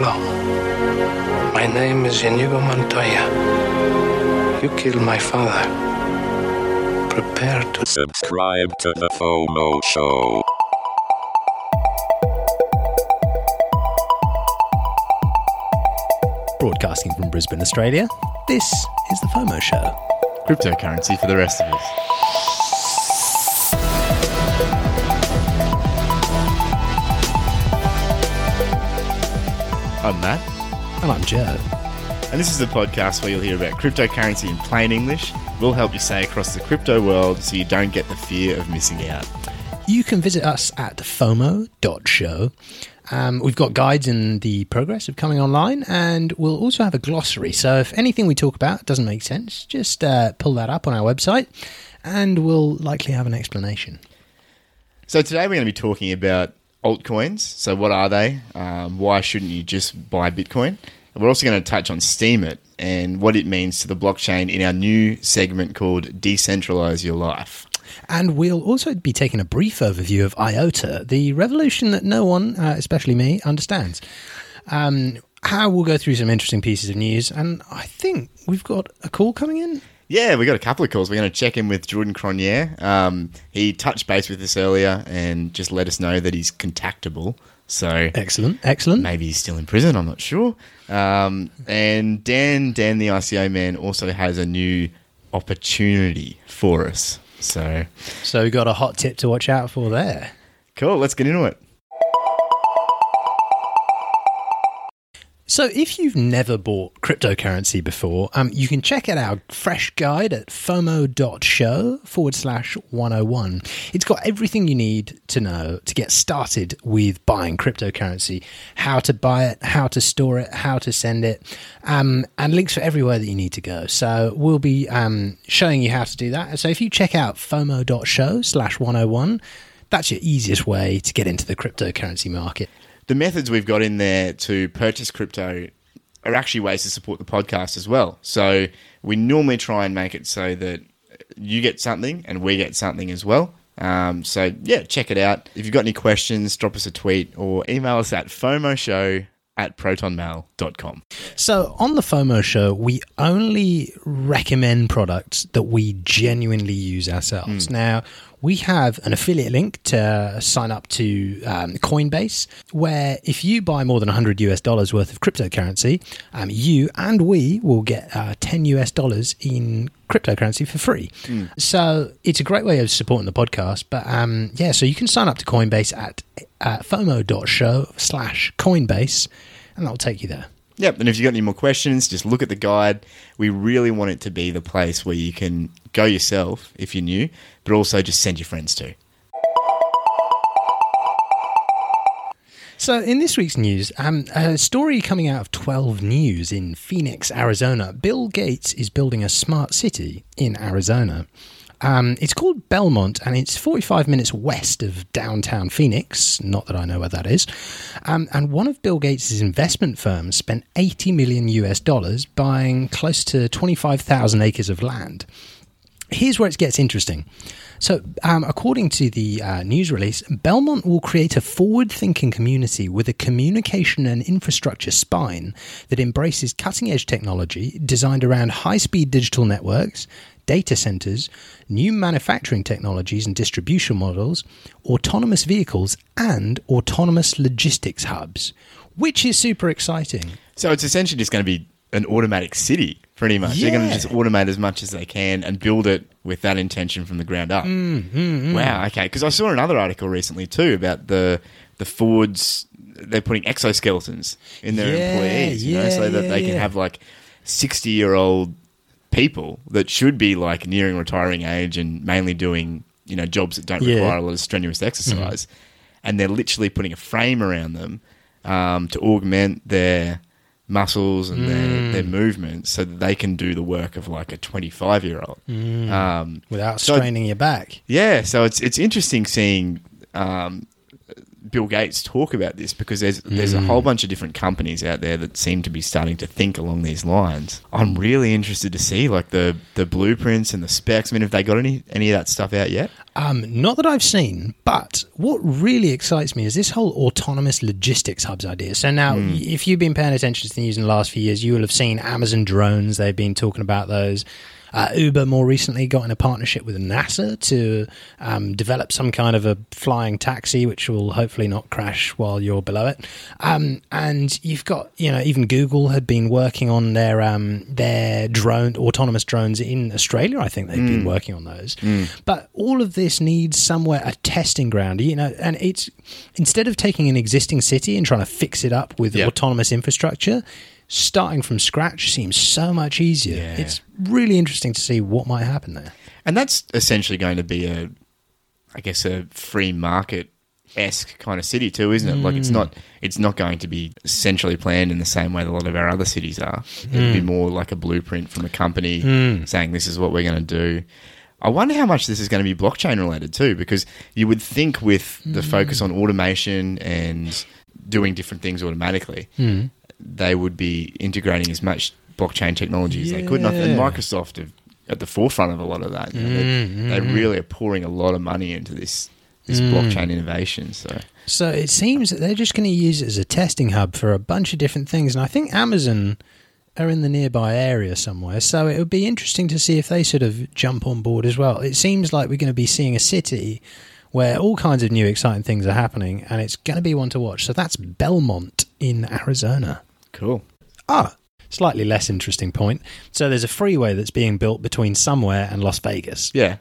Hello. My name is Inigo Montoya. You killed my father. Prepare to Subscribe to the FOMO Show. Broadcasting from Brisbane, Australia, this is the FOMO Show. cryptocurrency for the rest of us. I'm Matt, And I'm Joe. and this is the podcast where you'll hear about cryptocurrency in plain English. We'll help you stay across the crypto world so you don't get the fear of missing out. You can visit us at FOMO.show. Um, we've got guides in the progress of coming online, and we'll also have a glossary. So if anything we talk about doesn't make sense, just uh, pull that up on our website, and we'll likely have an explanation. So today we're going to be talking about altcoins. So what are they? Um, why shouldn't you just buy Bitcoin? And we're also going to touch on Steemit and what it means to the blockchain in our new segment called Decentralize Your Life. And we'll also be taking a brief overview of IOTA, the revolution that no one, uh, especially me, understands. Um, how we'll go through some interesting pieces of news, and I think we've got a call coming in. Yeah, we got a couple of calls. We're going to check in with Jordan Cronier. Um, he touched base with us earlier and just let us know that he's contactable. So Excellent, excellent. maybe he's still in prison. I'm not sure. Um, and Dan, Dan the ICO man, also has a new opportunity for us. So So we've got a hot tip to watch out for there. cool. Let's get into it. So, if you've never bought cryptocurrency before, um, you can check out our fresh guide at FOMO.show forward slash 101. It's got everything you need to know to get started with buying cryptocurrency how to buy it, how to store it, how to send it, um, and links for everywhere that you need to go. So, we'll be um, showing you how to do that. So, if you check out FOMO.show slash 101, that's your easiest way to get into the cryptocurrency market. The methods we've got in there to purchase crypto are actually ways to support the podcast as well. So we normally try and make it so that you get something and we get something as well. Um, so yeah, check it out. If you've got any questions, drop us a tweet or email us at FOMOshow at protonmail.com. So on the FOMO show, we only recommend products that we genuinely use ourselves. Now, we have an affiliate link to sign up to um, Coinbase, where if you buy more than 100 US dollars worth of cryptocurrency, um, you and we will get uh, 10 US dollars in cryptocurrency for free. So it's a great way of supporting the podcast. But um, yeah, so you can sign up to Coinbase at uh, FOMO.show slash Coinbase, and that'll take you there. Yep, and if you've got any more questions, just look at the guide. We really want it to be the place where you can go yourself if you're new, but also just send your friends to. So, in this week's news, um, a story coming out of 12 News in Phoenix, Arizona. Bill Gates is building a smart city in Arizona. Um, it's called Belmont and it's 45 minutes west of downtown Phoenix. Not that I know where that is. Um, and one of Bill Gates' investment firms spent 80 million US dollars buying close to 25,000 acres of land. Here's where it gets interesting. So, um, according to the uh, news release, Belmont will create a forward thinking community with a communication and infrastructure spine that embraces cutting edge technology designed around high speed digital networks, data centers, new manufacturing technologies and distribution models, autonomous vehicles, and autonomous logistics hubs, which is super exciting. So it's essentially just going to be an automatic city, pretty much. They're going to just automate as much as they can and build it with that intention from the ground up. Mm, Wow. Okay. Because I saw another article recently too about the the Fords. They're putting exoskeletons in their Yeah, employees, you know, so that yeah, they can have like sixty year old people that should be like nearing retiring age and mainly doing you know jobs that don't Yeah. Mm-hmm. require a lot of strenuous exercise, and they're literally putting a frame around them um, to augment their muscles and Mm. their, their movements so that they can do the work of like a 25 year old. Mm. Um, Without So- straining your back. yeah, so it's it's interesting seeing um, Bill Gates talk about this because there's there's a whole bunch of different companies out there that seem to be starting to think along these lines. I'm really interested to see like the the blueprints and the specs. I mean, have they got any any of that stuff out yet? Um, not that I've seen, but what really excites me is this whole autonomous logistics hubs idea. So now, if you've been paying attention to the news in the last few years, you will have seen Amazon drones. They've been talking about those. Uh, Uber more recently got in a partnership with NASA to um, develop some kind of a flying taxi, which will hopefully not crash while you're below it. Um, and you've got, you know, even Google had been working on their um, their drone autonomous drones in Australia. I think they've been working on those. But all of this needs somewhere a testing ground, you know. And it's instead of taking an existing city and trying to fix it up with Yep. autonomous infrastructure starting from scratch seems so much easier. Yeah. It's really interesting to see what might happen there. And that's essentially going to be a, I guess, a free market esque kind of city too, isn't it? Like it's not hmm. it's not going to be centrally planned in the same way that a lot of our other cities are. It'll be hmm. more like a blueprint from a company hmm. saying this is what we're going to do. I wonder how much this is going to be blockchain related too, because you would think with the focus on automation and doing different things automatically, they would be integrating as much blockchain technology as they could. And I think Microsoft are at the forefront of a lot of that. You know, they, mm-hmm. they really are pouring a lot of money into this this mm. blockchain innovation. So So it seems that they're just going to use it as a testing hub for a bunch of different things. And I think Amazon are in the nearby area somewhere. So it would be interesting to see if they sort of jump on board as well. It seems like we're going to be seeing a city where all kinds of new exciting things are happening and it's going to be one to watch. So that's Belmont in Arizona. Cool. Ah, slightly less interesting point. So there's a freeway that's being built between somewhere and Las Vegas. Yeah.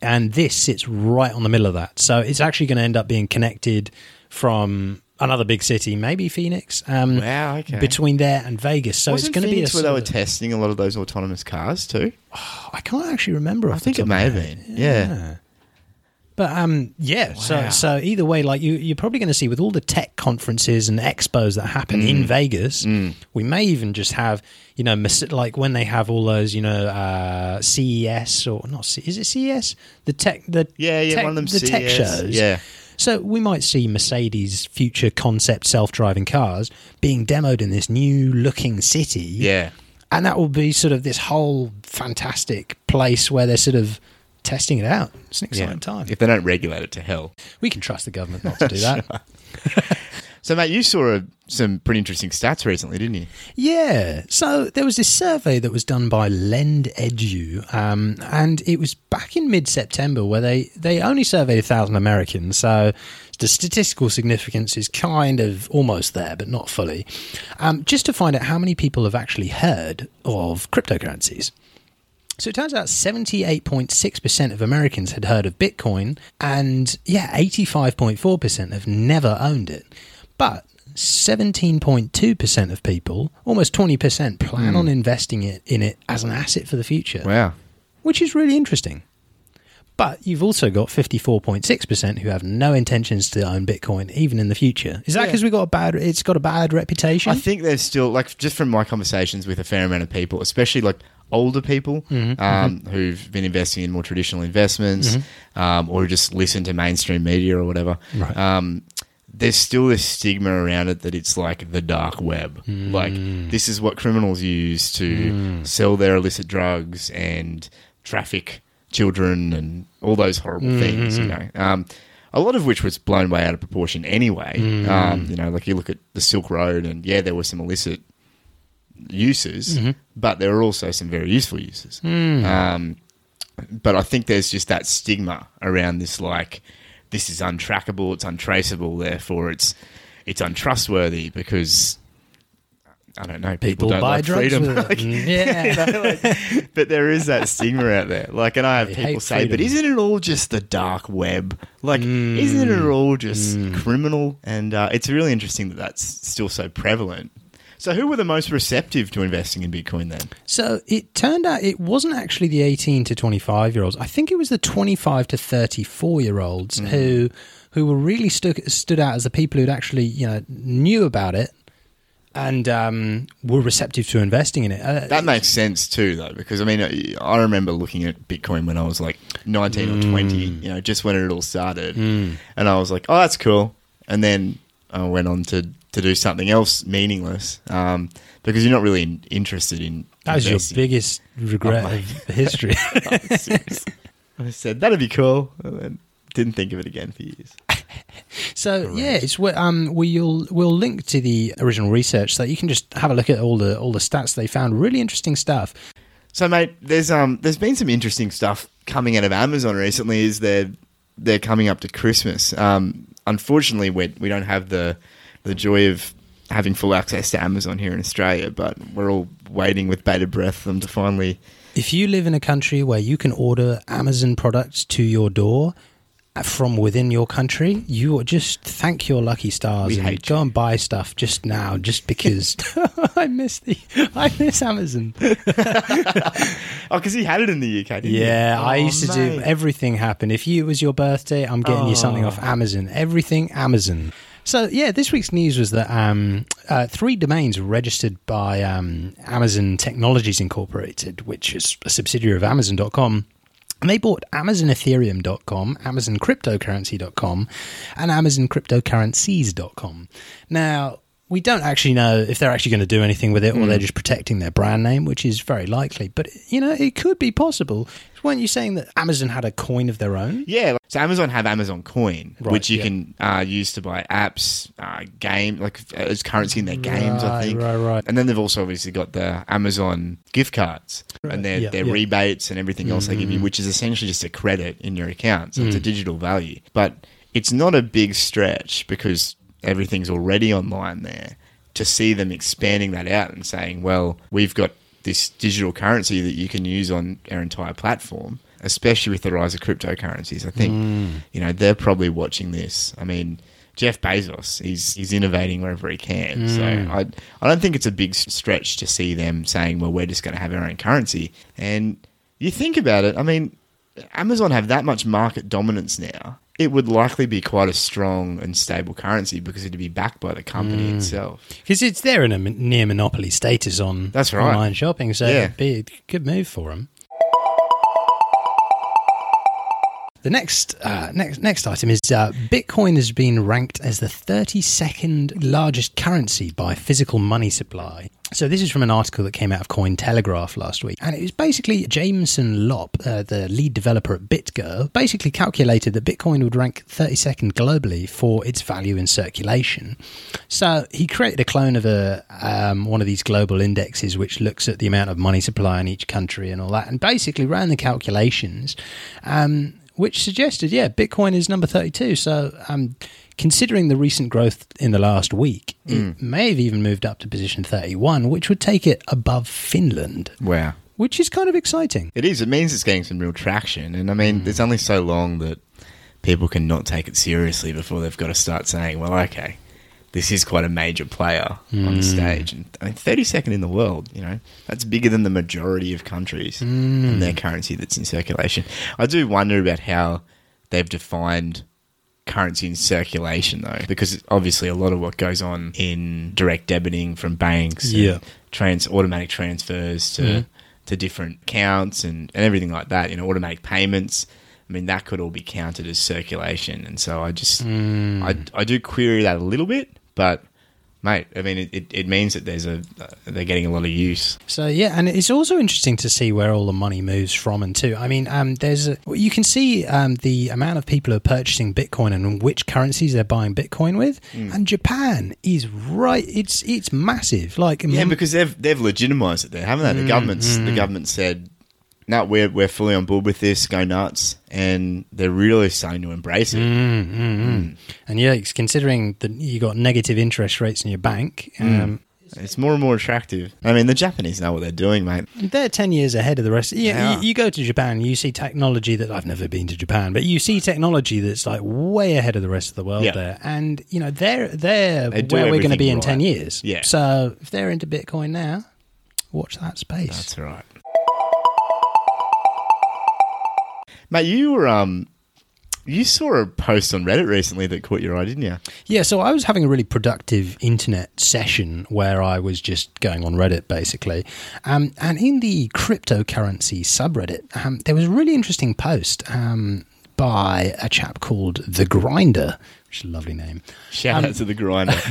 and this sits right on the middle of that. So it's actually going to end up being connected from another big city, maybe Phoenix. Um, Wow, okay. Between there and Vegas, so Wasn't it's going to be a. Where they were testing a lot of those autonomous cars too? I can't actually remember. I think it may have been. Yeah. But um, yeah. So Wow. so either way, like you, you're probably going to see with all the tech conferences and expos that happen Mm. in Vegas, we may even just have you know like when they have all those you know uh, CES or not C- is it CES the tech the Yeah, yeah, tech, one of them the tech shows yeah. So we might see Mercedes' future concept self-driving cars being demoed in this new-looking city. Yeah. and that will be sort of this whole fantastic place where they're sort of testing it out. It's an Yeah. exciting time. If they don't regulate it to hell. We can trust the government not to do that. So, mate, you saw a, some pretty interesting stats recently, didn't you? Yeah. So there was this survey that was done by Lend Edu, um, and it was back in mid-September where they they only surveyed a thousand Americans. So the statistical significance is kind of almost there, but not fully. Um, just to find out how many people have actually heard of cryptocurrencies. So it turns out 78.6% of Americans had heard of Bitcoin, and yeah, 85.4% have never owned it. But 17.2% of people, almost 20%, plan on hmm. investing it in it as an asset for the future, Wow. which is really interesting. But you've also got 54.6% who have no intentions to own Bitcoin even in the future. Is that Yeah. because we got a bad it's got a bad reputation? I think there's still, like, just from my conversations with a fair amount of people, especially like older people um, who've been investing in more traditional investments um, or just listen to mainstream media or whatever. Right. Um, there's still this stigma around it that it's like the dark web. Like, this is what criminals use to sell their illicit drugs and traffic children and all those horrible things, you know. Um, a lot of which was blown way out of proportion anyway. Um, you know, like you look at the Silk Road, and yeah, there were some illicit uses, but there are also some very useful uses. Um, but I think there's just that stigma around this, like this is untrackable, it's untraceable, therefore it's it's untrustworthy because I don't know, people, people don't buy like drugs freedom. Like, Mm, yeah. you know, like- but there is that stigma out there. Like, and I have They people say, but isn't it all just the dark web? Like, isn't it all just criminal? And uh, it's really interesting that that's still so prevalent. So, who were the most receptive to investing in Bitcoin then? So it turned out it wasn't actually the 18 to 25 year olds. I think it was the 25 to 34 year olds who who were really stood stood out as the people who'd actually you know knew about it and um, were receptive to investing in it. Uh, That makes sense too, though, because I mean, I remember looking at Bitcoin when I was like 19 or 20, you know, just when it all started. And I was like, oh, that's cool. and then I went on to to do something else meaningless um, because you're not really in, interested in. That was your biggest regret of history. Seriously. I said that'd be cool, and then didn't think of it again for years. So yeah, it's um we'll we'll link to the original research so you can just have a look at all the all the stats they found. Really interesting stuff. So, mate, there's um there's been some interesting stuff coming out of Amazon recently. Is they're they're coming up to Christmas. Um, unfortunately, we we don't have the the joy of having full access to Amazon here in Australia, but we're all waiting with bated breath for them to finally. If you live in a country where you can order Amazon products to your door uh, from within your country, you just thank your lucky stars We and go and buy stuff just now, just because I miss the I miss Amazon. Oh, because he had it in the UK, didn't Yeah? I Oh, used to do everything happen. If you, it was your birthday, I'm getting you something Oh. off Amazon. Everything Amazon. So yeah, this week's news was that um, uh, three domains registered by um, Amazon Technologies Incorporated, which is a subsidiary of Amazon.com. And they bought AmazonEthereum.com, AmazonCryptocurrency.com, and AmazonCryptocurrencies.com. Now, we don't actually know if they're actually going to do anything with it or they're just protecting their brand name, which is very likely. But, you know, it could be possible. Weren't you saying that Amazon had a coin of their own? Yeah, so Amazon have Amazon Coin, Right, which you yeah. can uh, use to buy apps, uh, game like as currency in their games. I think. right, right. And then they've also obviously got the Amazon gift cards and their yeah, their yeah. Mm. rebates and everything else they give you, which is essentially just a credit in your account. So it's a digital value, but it's not a big stretch because everything's already online there. To see them expanding that out and saying, well, we've got this digital currency that you can use on our entire platform, especially with the rise of cryptocurrencies. I think mm. you know they're probably watching this. I mean, Jeff Bezos, he's he's innovating wherever he can. So mm. I I don't think it's a big stretch to see them saying, well, we're just going to have our own currency. And you think about it, I mean, Amazon have that much market dominance now. It would likely be quite a strong and stable currency because it'd be backed by the company mm. itself. Because it's they're in a near monopoly status on That's right. online shopping, so Yeah. it'd be a good move for them. The next uh, next next item is uh, Bitcoin has been ranked as the 32nd largest currency by physical money supply. So this is from an article that came out of Cointelegraph last week, and it was basically Jameson Lopp, uh, the lead developer at BitGo, basically calculated that Bitcoin would rank 32nd globally for its value in circulation. So he created a clone of a um, one of these global indexes, which looks at the amount of money supply in each country and all that, and basically ran the calculations. Um, which suggested, yeah, Bitcoin is number 32. So, um, considering the recent growth in the last week, it may have even moved up to position 31, which would take it above Finland, Wow. which is kind of exciting. It is. It means it's getting some real traction. And I mean, Mm. there's only so long that people can not take it seriously before they've got to start saying, well, okay, this is quite a major player on Mm. the stage. And I mean, 32nd in the world, you know, that's bigger than the majority of countries Mm. and their currency that's in circulation. I do wonder about how they've defined currency in circulation though because obviously a lot of what goes on in direct debiting from banks and Yeah. trans automatic transfers to Mhm. to different accounts and, and everything like that you know automatic payments i mean that could all be counted as circulation and so i just. I, I do query that a little bit but mate i mean it, it, means that there's a they're getting a lot of use So yeah, and it's also interesting to see where all the money moves from and to. I mean, um, there's a, you can see um, the amount of people who are purchasing Bitcoin and which currencies they're buying Bitcoin with, Hmm. and Japan is right. It's it's massive. Like Yeah, because they've they've legitimized it there, haven't they? The government's the government said, "No, we're we're fully on board with this. Go nuts!" And they're really starting to embrace it. Mm, mm, mm. And yeah, it's considering that you got negative interest rates in your bank, um, It's more and more attractive. I mean, the Japanese know what they're doing, mate. they're ten years ahead of the rest. Yeah, you, you go to Japan, you see technology that I've never been to Japan, but you see technology that's like way ahead of the rest of the world Yeah. there, and you know they're they're They where we're going to be in everything ten years. Yeah. So if they're into Bitcoin now, watch that space. That's right, mate. You were um, you saw a post on Reddit recently that caught your eye, didn't you? Yeah, so I was having a really productive internet session where I was just going on Reddit basically. Um, and in the cryptocurrency subreddit, um, there was a really interesting post um, by a chap called The Grinder. Which is a lovely name. Shout out to the grinder.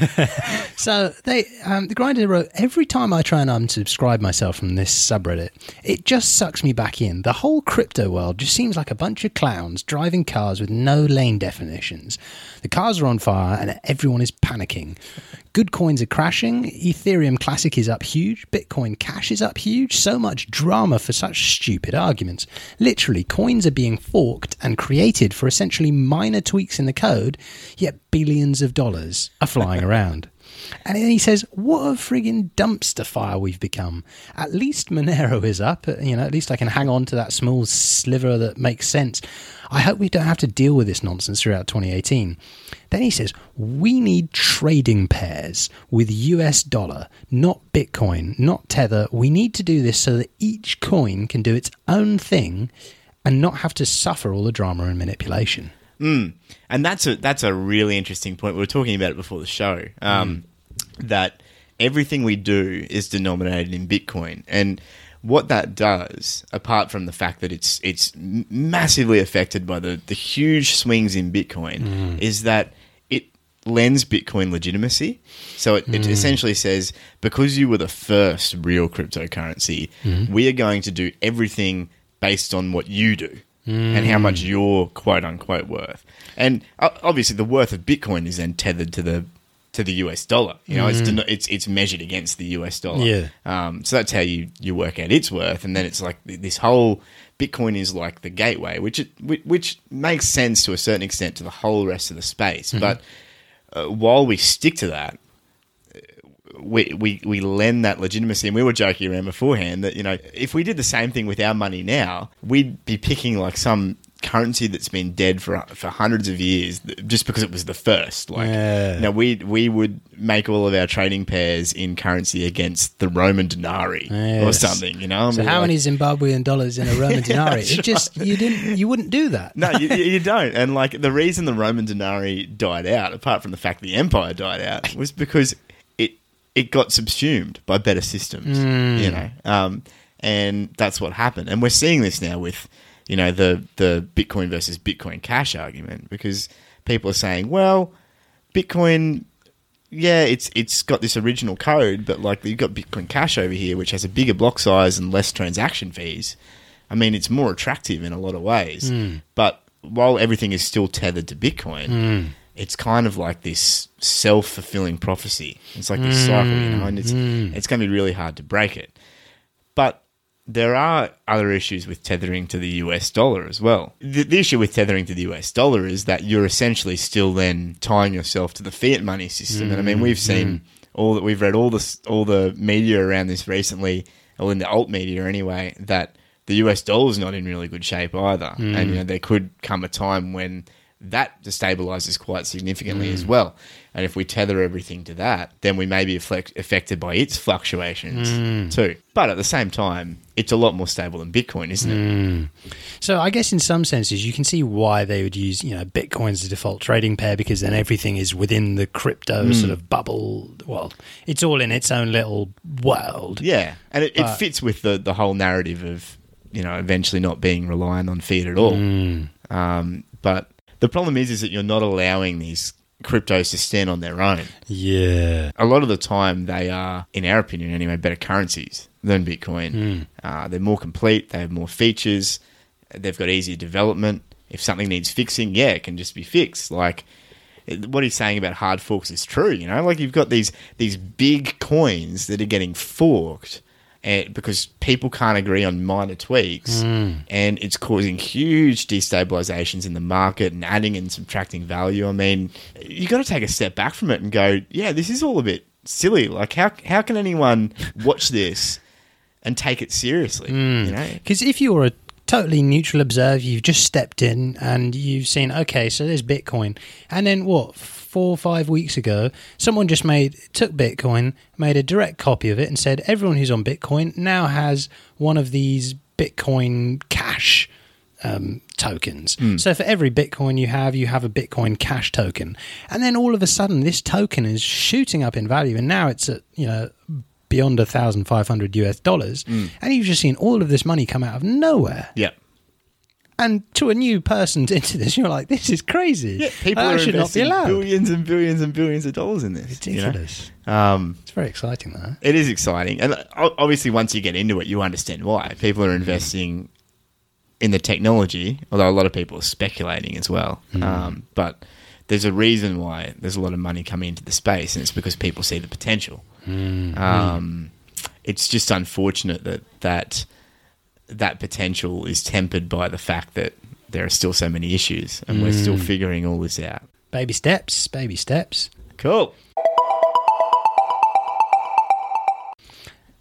So they, um, the grinder wrote, every time I try and unsubscribe myself from this subreddit, it just sucks me back in. The whole crypto world just seems like a bunch of clowns driving cars with no lane definitions. The cars are on fire and everyone is panicking. Good coins are crashing. Ethereum Classic is up huge. Bitcoin Cash is up huge. So much drama for such stupid arguments. Literally, coins are being forked and created for essentially minor tweaks in the code, yet billions of dollars are flying around. And then he says, "What a friggin' dumpster fire we've become. At least Monero is up. uh, You know, at least I can hang on to that small sliver that makes sense. I hope we don't have to deal with this nonsense throughout 2018." Then he says, "We need trading pairs with US dollar, not Bitcoin, not Tether. We need to do this so that each coin can do its own thing." And not have to suffer all the drama and manipulation. and that's a that's a really interesting point. We were talking about it before the show. Um, That everything we do is denominated in Bitcoin, and what that does, apart from the fact that it's it's massively affected by the the huge swings in Bitcoin, mm. is that it lends Bitcoin legitimacy. So it, it mm. essentially says because you were the first real cryptocurrency, mm-hmm. we are going to do everything based on what you do and how much mm. you're quote unquote worth. And uh, obviously, the worth of Bitcoin is then tethered to the to the US dollar. You know, it's den- it's it's measured against the US dollar. Yeah. Um, so that's how you you work out its worth, and then it's like this whole Bitcoin is like the gateway, which it which, makes sense to a certain extent to the whole rest of the space. But uh, while we stick to that, we, we we lend that legitimacy, and we were joking around beforehand that you know if we did the same thing with our money now, we'd be picking like some currency that's been dead for for hundreds of years just because it was the first. Like, Yeah. know, we we would make all of our trading pairs in currency against the Roman denari or something. You know, And So how like, many Zimbabwean dollars in a Roman denari? It just you didn't you wouldn't do that. No, you, you don't. And like the reason the Roman denari died out, apart from the fact the empire died out, was because it it got subsumed by better systems. You know, um, and that's what happened. And we're seeing this now with you know the the Bitcoin versus Bitcoin Cash argument because people are saying, well, Bitcoin. Yeah, it's it's got this original code, but like you've got Bitcoin Cash over here, which has a bigger block size and less transaction fees. I mean, it's more attractive in a lot of ways. Hmm. But while everything is still tethered to Bitcoin, hmm. it's kind of like this self fulfilling prophecy. It's like this cycle, you know, and it's hmm. it's going to be really hard to break it. But there are other issues with tethering to the US dollar as well. The, the issue with tethering to the US dollar is that you're essentially still then tying yourself to the fiat money system. And I mean, we've seen mm-hmm. all that we've read all the all the media around this recently, or in the alt media anyway, that the US dollar is not in really good shape either. And mm. you know, there could come a time when that destabilizes quite significantly as mm. well. And if we tether everything to that, then we may be affect- affected by its fluctuations mm. too. But at the same time, it's a lot more stable than Bitcoin, isn't it? Mm. So I guess in some senses you can see why they would use, you know, Bitcoin as a default trading pair because then everything is within the crypto mm. sort of bubble. Well, it's all in its own little world. Yeah, and it, it fits with the the whole narrative of you know eventually not being reliant on fiat at all. Um, but the problem is, is that you're not allowing these cryptos to stand on their own. Yeah. A lot of the time, they are, in our opinion anyway, better currencies than Bitcoin. Uh, they're more complete. They have more features. They've got easier development. If something needs fixing, yeah, it can just be fixed. Like what he's saying about hard forks is true. You know, like you've got these these big coins that are getting forked. And because people can't agree on minor tweaks, hmm. and it's causing huge destabilizations in the market and adding and subtracting value. I mean, you got to take a step back from it and go, yeah, this is all a bit silly. Like, how how can anyone watch this and take it seriously? Hmm. You know, Because if you're a totally neutral observer, you've just stepped in and you've seen, okay, so there's Bitcoin. And then what, four or five weeks ago, someone just made, took Bitcoin, made a direct copy of it and said, everyone who's on Bitcoin now has one of these Bitcoin cash um, tokens. So for every Bitcoin you have, you have a Bitcoin Cash token, and then all of a sudden, this token is shooting up in value, and now it's at you know beyond a thousand five hundred US dollars, and you've just seen all of this money come out of nowhere, yeah, And to a new person into this, you're like, this is crazy. Yeah, people are should not be allowed. billions and billions and billions of dollars in this. you know? Um, It's very exciting, though. It is exciting, and obviously, once you get into it, you understand why people are investing in the technology. Although a lot of people are speculating as well, um, but there's a reason why there's a lot of money coming into the space, and it's because people see the potential. Um, it's just unfortunate that that that potential is tempered by the fact that there are still so many issues, and we're still mm. figuring all this out. Baby steps, baby steps. Cool.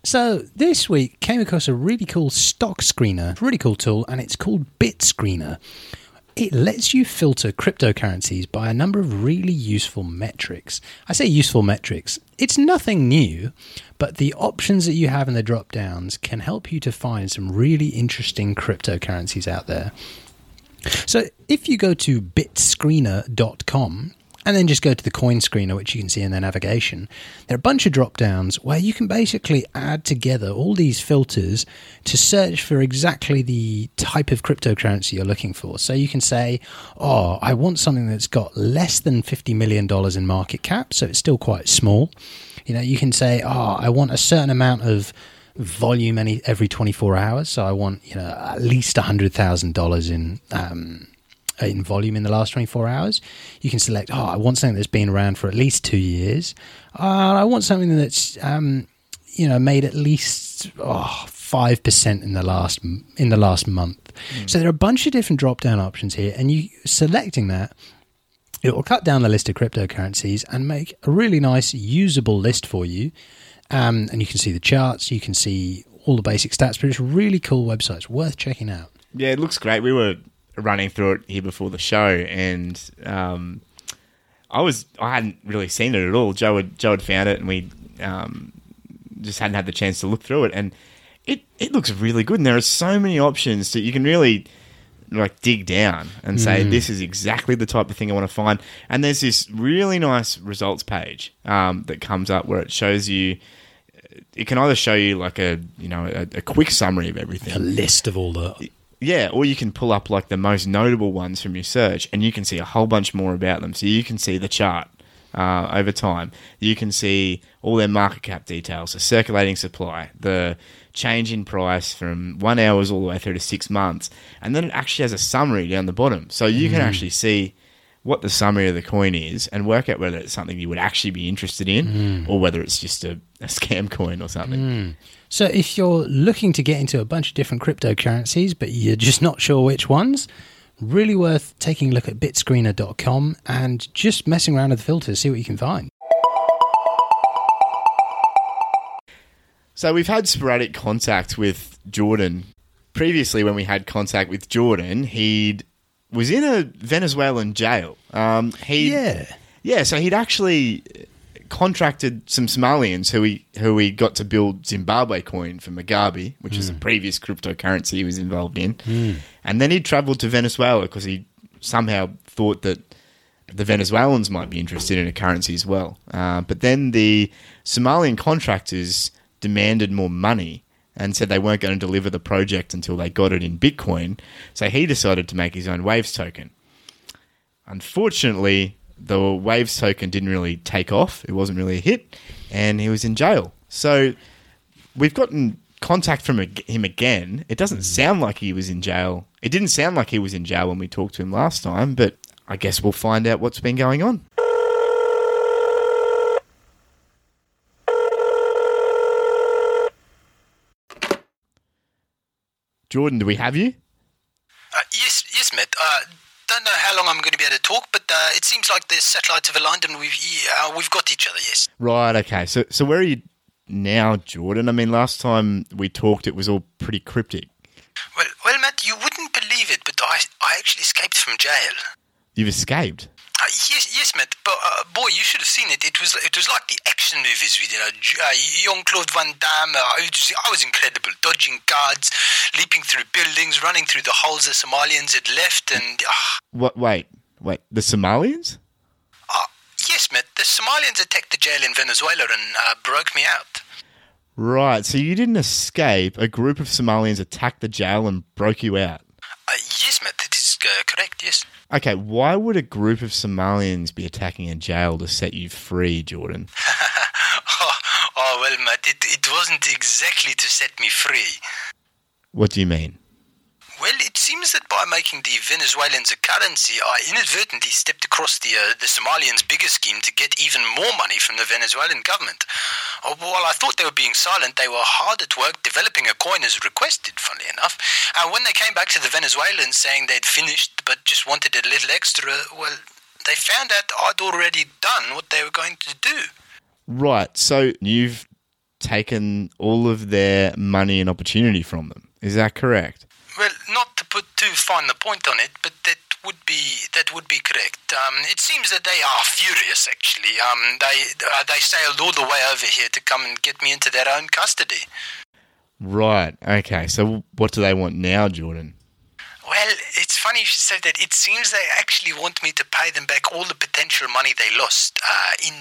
So this week came across a really cool stock screener, really cool tool, and it's called Bit Screener. It lets you filter cryptocurrencies by a number of really useful metrics. I say useful metrics. It's nothing new, but the options that you have in the drop downs can help you to find some really interesting cryptocurrencies out there. So if you go to bitscreener.com and then just go to the coin screener, which you can see in their navigation, there are a bunch of drop downs where you can basically add together all these filters to search for exactly the type of cryptocurrency you're looking for. So you can say, oh, I want something that's got less than $50 million in market cap, so it's still quite small. You know, you can say, oh, I want a certain amount of volume any every 24 hours so i want you know at least $100000 in um, in volume in the last 24 hours. You can select oh i want something that's been around for at least two years. Uh, i want something that's um, you know made at least oh, 5% in the last in the last month. So there are a bunch of different drop down options here and you selecting that it will cut down the list of cryptocurrencies and make a really nice usable list for you. Um, and you can see the charts you can see all the basic stats but it's a really cool website it's worth checking out. Yeah, it looks great. We were running through it here before the show, and um, I was I hadn't really seen it at all. Joe had Joe had found it, and we um, just hadn't had the chance to look through it, and it it looks really good. And there are so many options that you can really like dig down and say this is exactly the type of thing I want to find. And there's this really nice results page um, that comes up where it shows you. It can either show you like a you know a, a quick summary of everything, a list of all the yeah, or you can pull up like the most notable ones from your search, and you can see a whole bunch more about them. So you can see the chart uh, over time. You can see all their market cap details, the circulating supply, the change in price from one hours all the way through to six months, and then it actually has a summary down the bottom. So you can actually see what the summary of the coin is and work out whether it's something you would actually be interested in, hmm. or whether it's just a, a scam coin or something. Hmm. So if you're looking to get into a bunch of different cryptocurrencies, but you're just not sure which ones, really worth taking a look at bitscreener.com and just messing around with the filters, see what you can find. So we've had sporadic contact with Jordan. Previously, when we had contact with Jordan, he was in a Venezuelan jail. Um, he Yeah. yeah. So he'd actually contracted some Somalians who he who he got to build Zimbabwe coin for Mugabe, which is a previous cryptocurrency he was involved in, and then he travelled to Venezuela because he somehow thought that the Venezuelans might be interested in a currency as well. Uh, but then the Somalian contractors demanded more money and said they weren't going to deliver the project until they got it in Bitcoin. So he decided to make his own Waves token. Unfortunately, the Waves token didn't really take off. It wasn't really a hit, and he was in jail. So we've gotten contact from him again. It doesn't mm. sound like he was in jail. It didn't sound like he was in jail when we talked to him last time, but I guess we'll find out what's been going on. Jordan, do we have you? Uh, yes, yes, Matt. Uh, don't know how long I'm going to be able to talk, but uh, it seems like the satellites have aligned and we've yeah, we've got each other. Yes. Right. Okay. So, so where are you now, Jordan? I mean, last time we talked, it was all pretty cryptic. Well, well, Matt, you wouldn't believe it, but I I actually escaped from jail. You've escaped. Uh, yes, yes, Matt. But uh, boy, you should have seen it. It was it was like the action movies know J- uh, Jean Claude Van Damme. Uh, I, was, I was incredible, dodging guards, leaping through buildings, running through the holes the Somalians had left, and uh, What? Wait, wait. The Somalians? uh, yes, Matt. The Somalians attacked the jail in Venezuela and uh, broke me out. Right. So you didn't escape. A group of Somalians attacked the jail and broke you out. Uh, yes, Matt, that is uh, correct, yes. Okay, why would a group of Somalians be attacking a jail to set you free, Jordan? oh, oh, well, Matt, it, it wasn't exactly to set me free. What do you mean? Well, it seems that by making the Venezuelans a currency, I inadvertently stepped across the uh, the Somalians' bigger scheme to get even more money from the Venezuelan government. Uh, while I thought they were being silent, they were hard at work developing a coin as requested, funnily enough. And when they came back to the Venezuelans saying they'd finished but just wanted a little extra, well, they found out I'd already done what they were going to do. Right, so you've taken all of their money and opportunity from them. Is that correct? Well, not to put too fine a point on it, but that would be that would be correct. Um, it seems that they are furious. Actually, um, they uh, they sailed all the way over here to come and get me into their own custody. Right, okay, so what do they want now, Jordan? Well, it's funny you should say that. It seems they actually want me to pay them back all the potential money they lost uh, in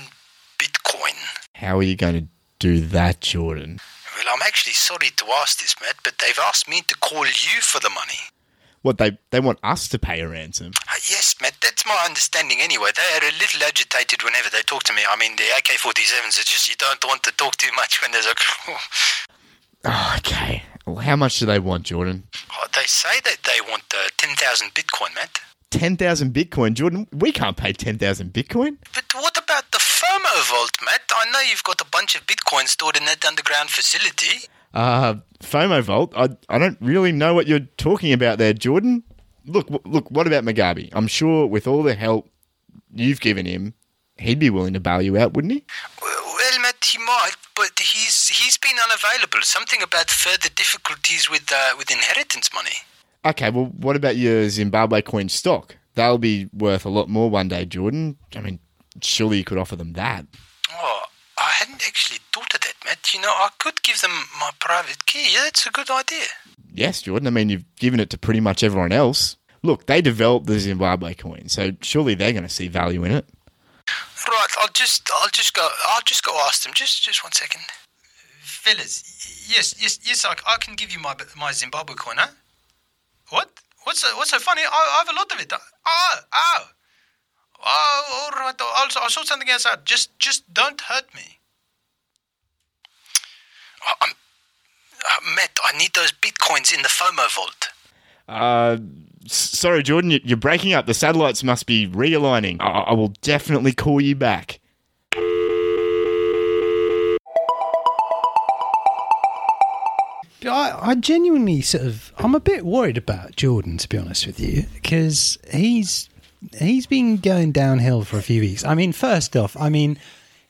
Bitcoin. How are you going to do that, Jordan? Well, I'm actually sorry to ask this, Matt, but they've asked me to call you for the money. What, they, they want us to pay a ransom? Uh, yes, Matt, that's my understanding anyway. They are a little agitated whenever they talk to me. I mean, the AK 47s are just, you don't want to talk too much when there's a. Oh, okay. Well, how much do they want, Jordan? Oh, they say that they want uh, 10,000 Bitcoin, Matt. 10,000 Bitcoin, Jordan? We can't pay 10,000 Bitcoin. But what about the FOMO vault, Matt? I know you've got a bunch of Bitcoin stored in that underground facility. Uh, FOMO Vault, I, I don't really know what you're talking about there, Jordan. Look, look, what about Mugabe? I'm sure with all the help you've given him, he'd be willing to bail you out, wouldn't he? Well, well, Matt, he might, but he's he's been unavailable. Something about further difficulties with uh, with inheritance money. Okay, well, what about your Zimbabwe coin stock? They'll be worth a lot more one day, Jordan. I mean, surely you could offer them that. Oh, I hadn't actually thought of that, Matt. You know, I could give them my private key. Yeah, that's a good idea. Yes, Jordan. I mean, you've given it to pretty much everyone else. Look, they developed the Zimbabwe coin, so surely they're going to see value in it. Right, I'll just I'll just go I'll just go ask them. Just just one second. Fellas, yes, yes, yes, I, I can give you my my Zimbabwe coin, huh? What? What's so, what's so funny? I, I have a lot of it. Oh, oh, oh, all right. I'll, I'll sort something else out. Just just don't hurt me. Oh, I'm, uh, Matt, I need those bitcoins in the FOMO vault. Uh, sorry, Jordan, you- you're breaking up. The satellites must be realigning. I, I will definitely call you back. I, I genuinely sort of I'm a bit worried about Jordan to be honest with you because he's he's been going downhill for a few weeks. I mean, first off, I mean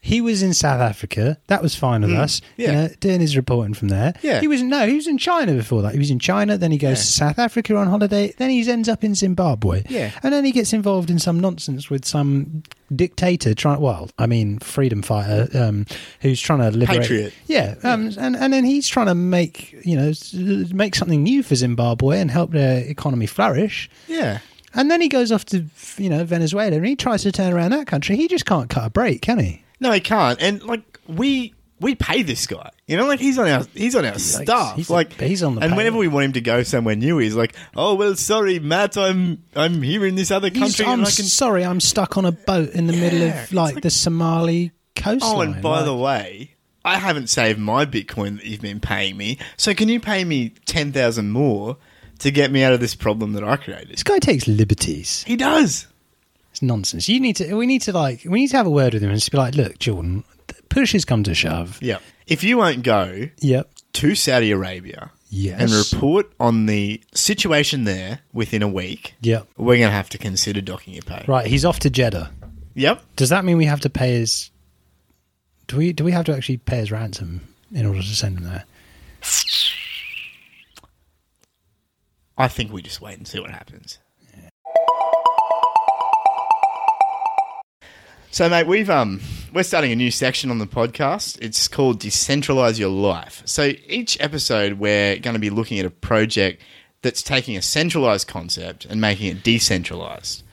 he was in South Africa. That was fine with mm, us. yeah. You know, doing his reporting from there. Yeah. He was no, he was in China before that. He was in China, then he goes to South Africa on holiday, then he ends up in Zimbabwe. Yeah. And then he gets involved in some nonsense with some dictator trying well, I mean freedom fighter um, who's trying to liberate Patriot. yeah, um, and and then he's trying to make you know make something new for Zimbabwe and help their economy flourish. Yeah. And then he goes off to you know Venezuela and he tries to turn around that country. He just can't cut a break, can he? No, he can't. And like we we pay this guy. You know, like he's on our he's on our staff. he's- like he's on the And payroll. whenever we want him to go somewhere new, he's like, "Oh well, sorry, Matt, I'm I'm here in this other He's, country." I'm and I can... sorry, I'm stuck on a boat in the middle of like, the Somali coastline. Oh, and by the way, I haven't saved my Bitcoin that you've been paying me. So can you pay me ten thousand more to get me out of this problem that I created? this guy takes liberties. He does. It's nonsense. You need to. We need to like. We need to have a word with him and just be like, look, Jordan, push has come to shove. Yeah. If you won't go Yep. to Saudi Arabia Yes. and report on the situation there within a week, Yep. we're going to have to consider docking your pay. Right. He's off to Jeddah. Yep. Does that mean we have to pay his? Do we do we have to actually pay his ransom in order to send him there? I think we just wait and see what happens. So, mate, we've um we're starting a new section on the podcast. It's called Decentralize Your Life. So each episode we're going to be looking at a project that's taking a centralized concept and making it decentralized.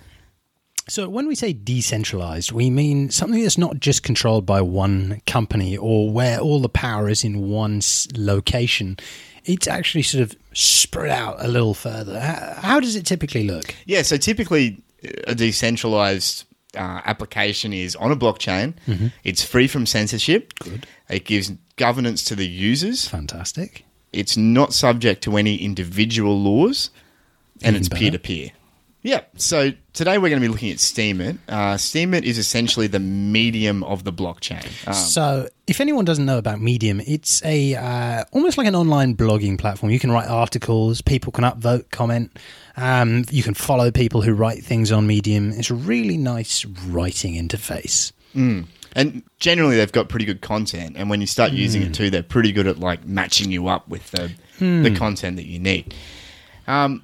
So when we say decentralized, we mean something that's not just controlled by one company or where all the power is in one location. It's actually sort of spread out a little further. How, how does it typically look? Yeah, so typically a decentralized uh, application is on a blockchain. It's free from censorship. Good. It gives governance to the users. Fantastic. It's not subject to any individual laws, and Even it's peer to peer. Yeah. So today we're going to be looking at Steemit. Uh, Steemit is essentially the medium of the blockchain. Um, So, if anyone doesn't know about Medium, it's a uh, almost like an online blogging platform. You can write articles, people can upvote, comment. Um, you can follow people who write things on Medium. It's a really nice writing interface. and generally, they've got pretty good content. And when you start using Hmm. it too, they're pretty good at like matching you up with the the content that you need. Um,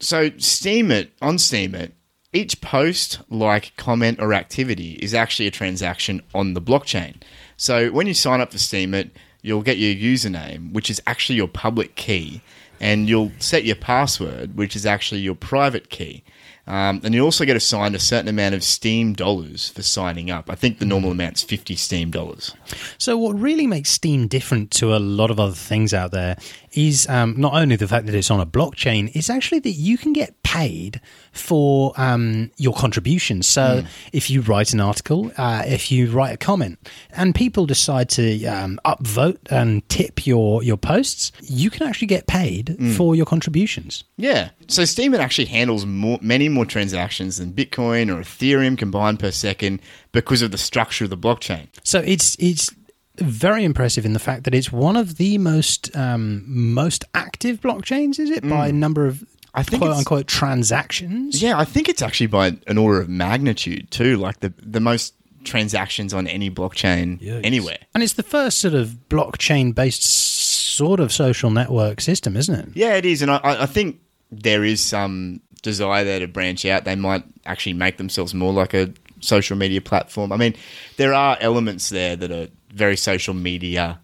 so Steemit on Steemit, each post, like, comment, or activity is actually a transaction on the blockchain. So when you sign up for Steemit, you'll get your username, which is actually your public key, and you'll set your password, which is actually your private key. Um, and you also get assigned a certain amount of Steem dollars for signing up. I think the normal amount's 50 Steem dollars. So, what really makes Steem different to a lot of other things out there is um, not only the fact that it's on a blockchain, it's actually that you can get paid for um, your contributions. So, if you write an article, uh, if you write a comment, and people decide to um, upvote and tip your, your posts, you can actually get paid for your contributions. Yeah. So Steemit actually handles more, many more transactions than Bitcoin or Ethereum combined per second because of the structure of the blockchain. So it's it's very impressive in the fact that it's one of the most um, most active blockchains. Is it by number of Mm. I think quote unquote transactions? Yeah, I think it's actually by an order of magnitude too, like the the most transactions on any blockchain anywhere. and it's the first sort of blockchain based sort of social network system, isn't it? Yeah, it is, and I- I, I think there is some desire there to branch out. They might actually make themselves more like a social media platform. I mean, there are elements there that are very social media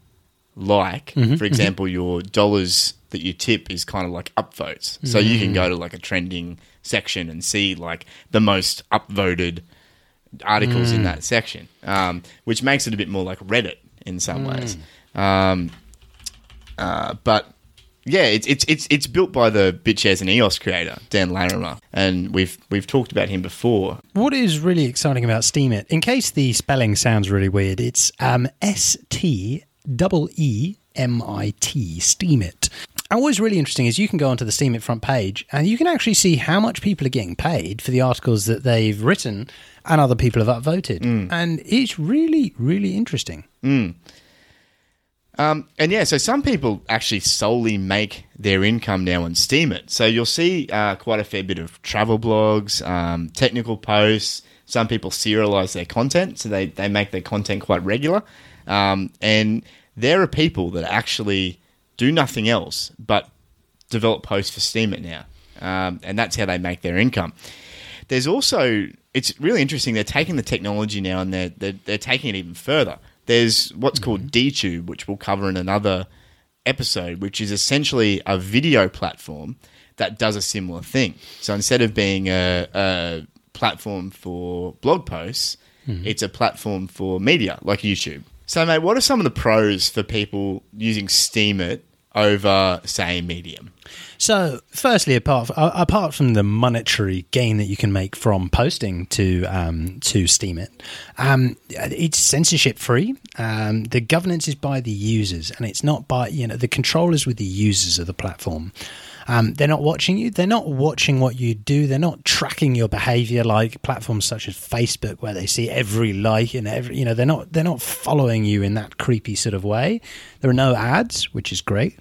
like. For example, your dollars that you tip is kind of like upvotes. So you can go to like a trending section and see like the most upvoted articles in that section, um, which makes it a bit more like Reddit in some ways. Um, uh, but yeah, it's it's it's it's built by the BitShares and EOS creator Dan Larimer, and we've we've talked about him before. What is really exciting about Steemit, in case the spelling sounds really weird, it's um, S T double E M I T, Steemit. And what's really interesting is you can go onto the Steemit front page and you can actually see how much people are getting paid for the articles that they've written and other people have upvoted. And it's really, really interesting. Um, and yeah, so some people actually solely make their income now on Steemit. So you'll see uh, quite a fair bit of travel blogs, um, technical posts. Some people serialize their content, so they, they make their content quite regular. Um, and there are people that actually do nothing else but develop posts for Steemit now. Um, and that's how they make their income. There's also, it's really interesting, they're taking the technology now and they're, they're, they're taking it even further. There's what's mm-hmm. called DTube, which we'll cover in another episode, which is essentially a video platform that does a similar thing. So instead of being a, a platform for blog posts, mm-hmm. it's a platform for media like YouTube. So, mate, what are some of the pros for people using Steemit over, say, Medium? So, firstly, apart uh, apart from the monetary gain that you can make from posting to um, to Steemit, um, it's censorship free. Um, the governance is by the users, and it's not by you know the controllers with the users of the platform. Um, they're not watching you. They're not watching what you do. They're not tracking your behavior like platforms such as Facebook, where they see every like and every you know they're not they're not following you in that creepy sort of way. There are no ads, which is great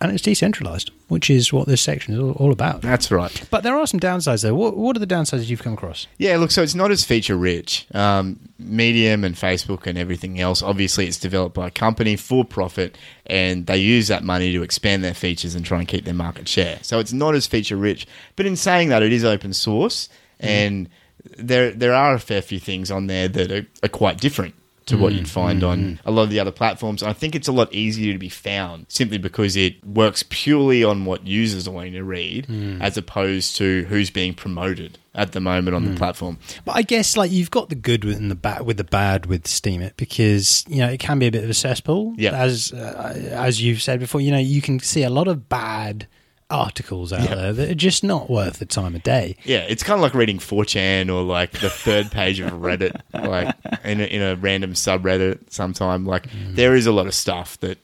and it's decentralized, which is what this section is all, about. That's right. But there are some downsides, though. What, what are the downsides you've come across? Yeah, look, so it's not as feature rich. Um, Medium and Facebook and everything else, obviously, it's developed by a company for profit, and they use that money to expand their features and try and keep their market share. So it's not as feature rich. But in saying that, it is open source, and there there are a fair few things on there that are, are quite different to what you'd mm, find mm, on mm. a lot of the other platforms. I think it's a lot easier to be found simply because it works purely on what users are wanting to read as opposed to who's being promoted at the moment on the platform. But I guess like you've got the good and the bad with the bad with Steemit because you know it can be a bit of a cesspool. Yeah. As uh, as you've said before, you know you can see a lot of bad articles out Yeah. there that are just not worth the time of day. Yeah, it's kind of like reading 4chan or like the third page of Reddit, like in a, in a random subreddit sometime. Like mm. there is a lot of stuff that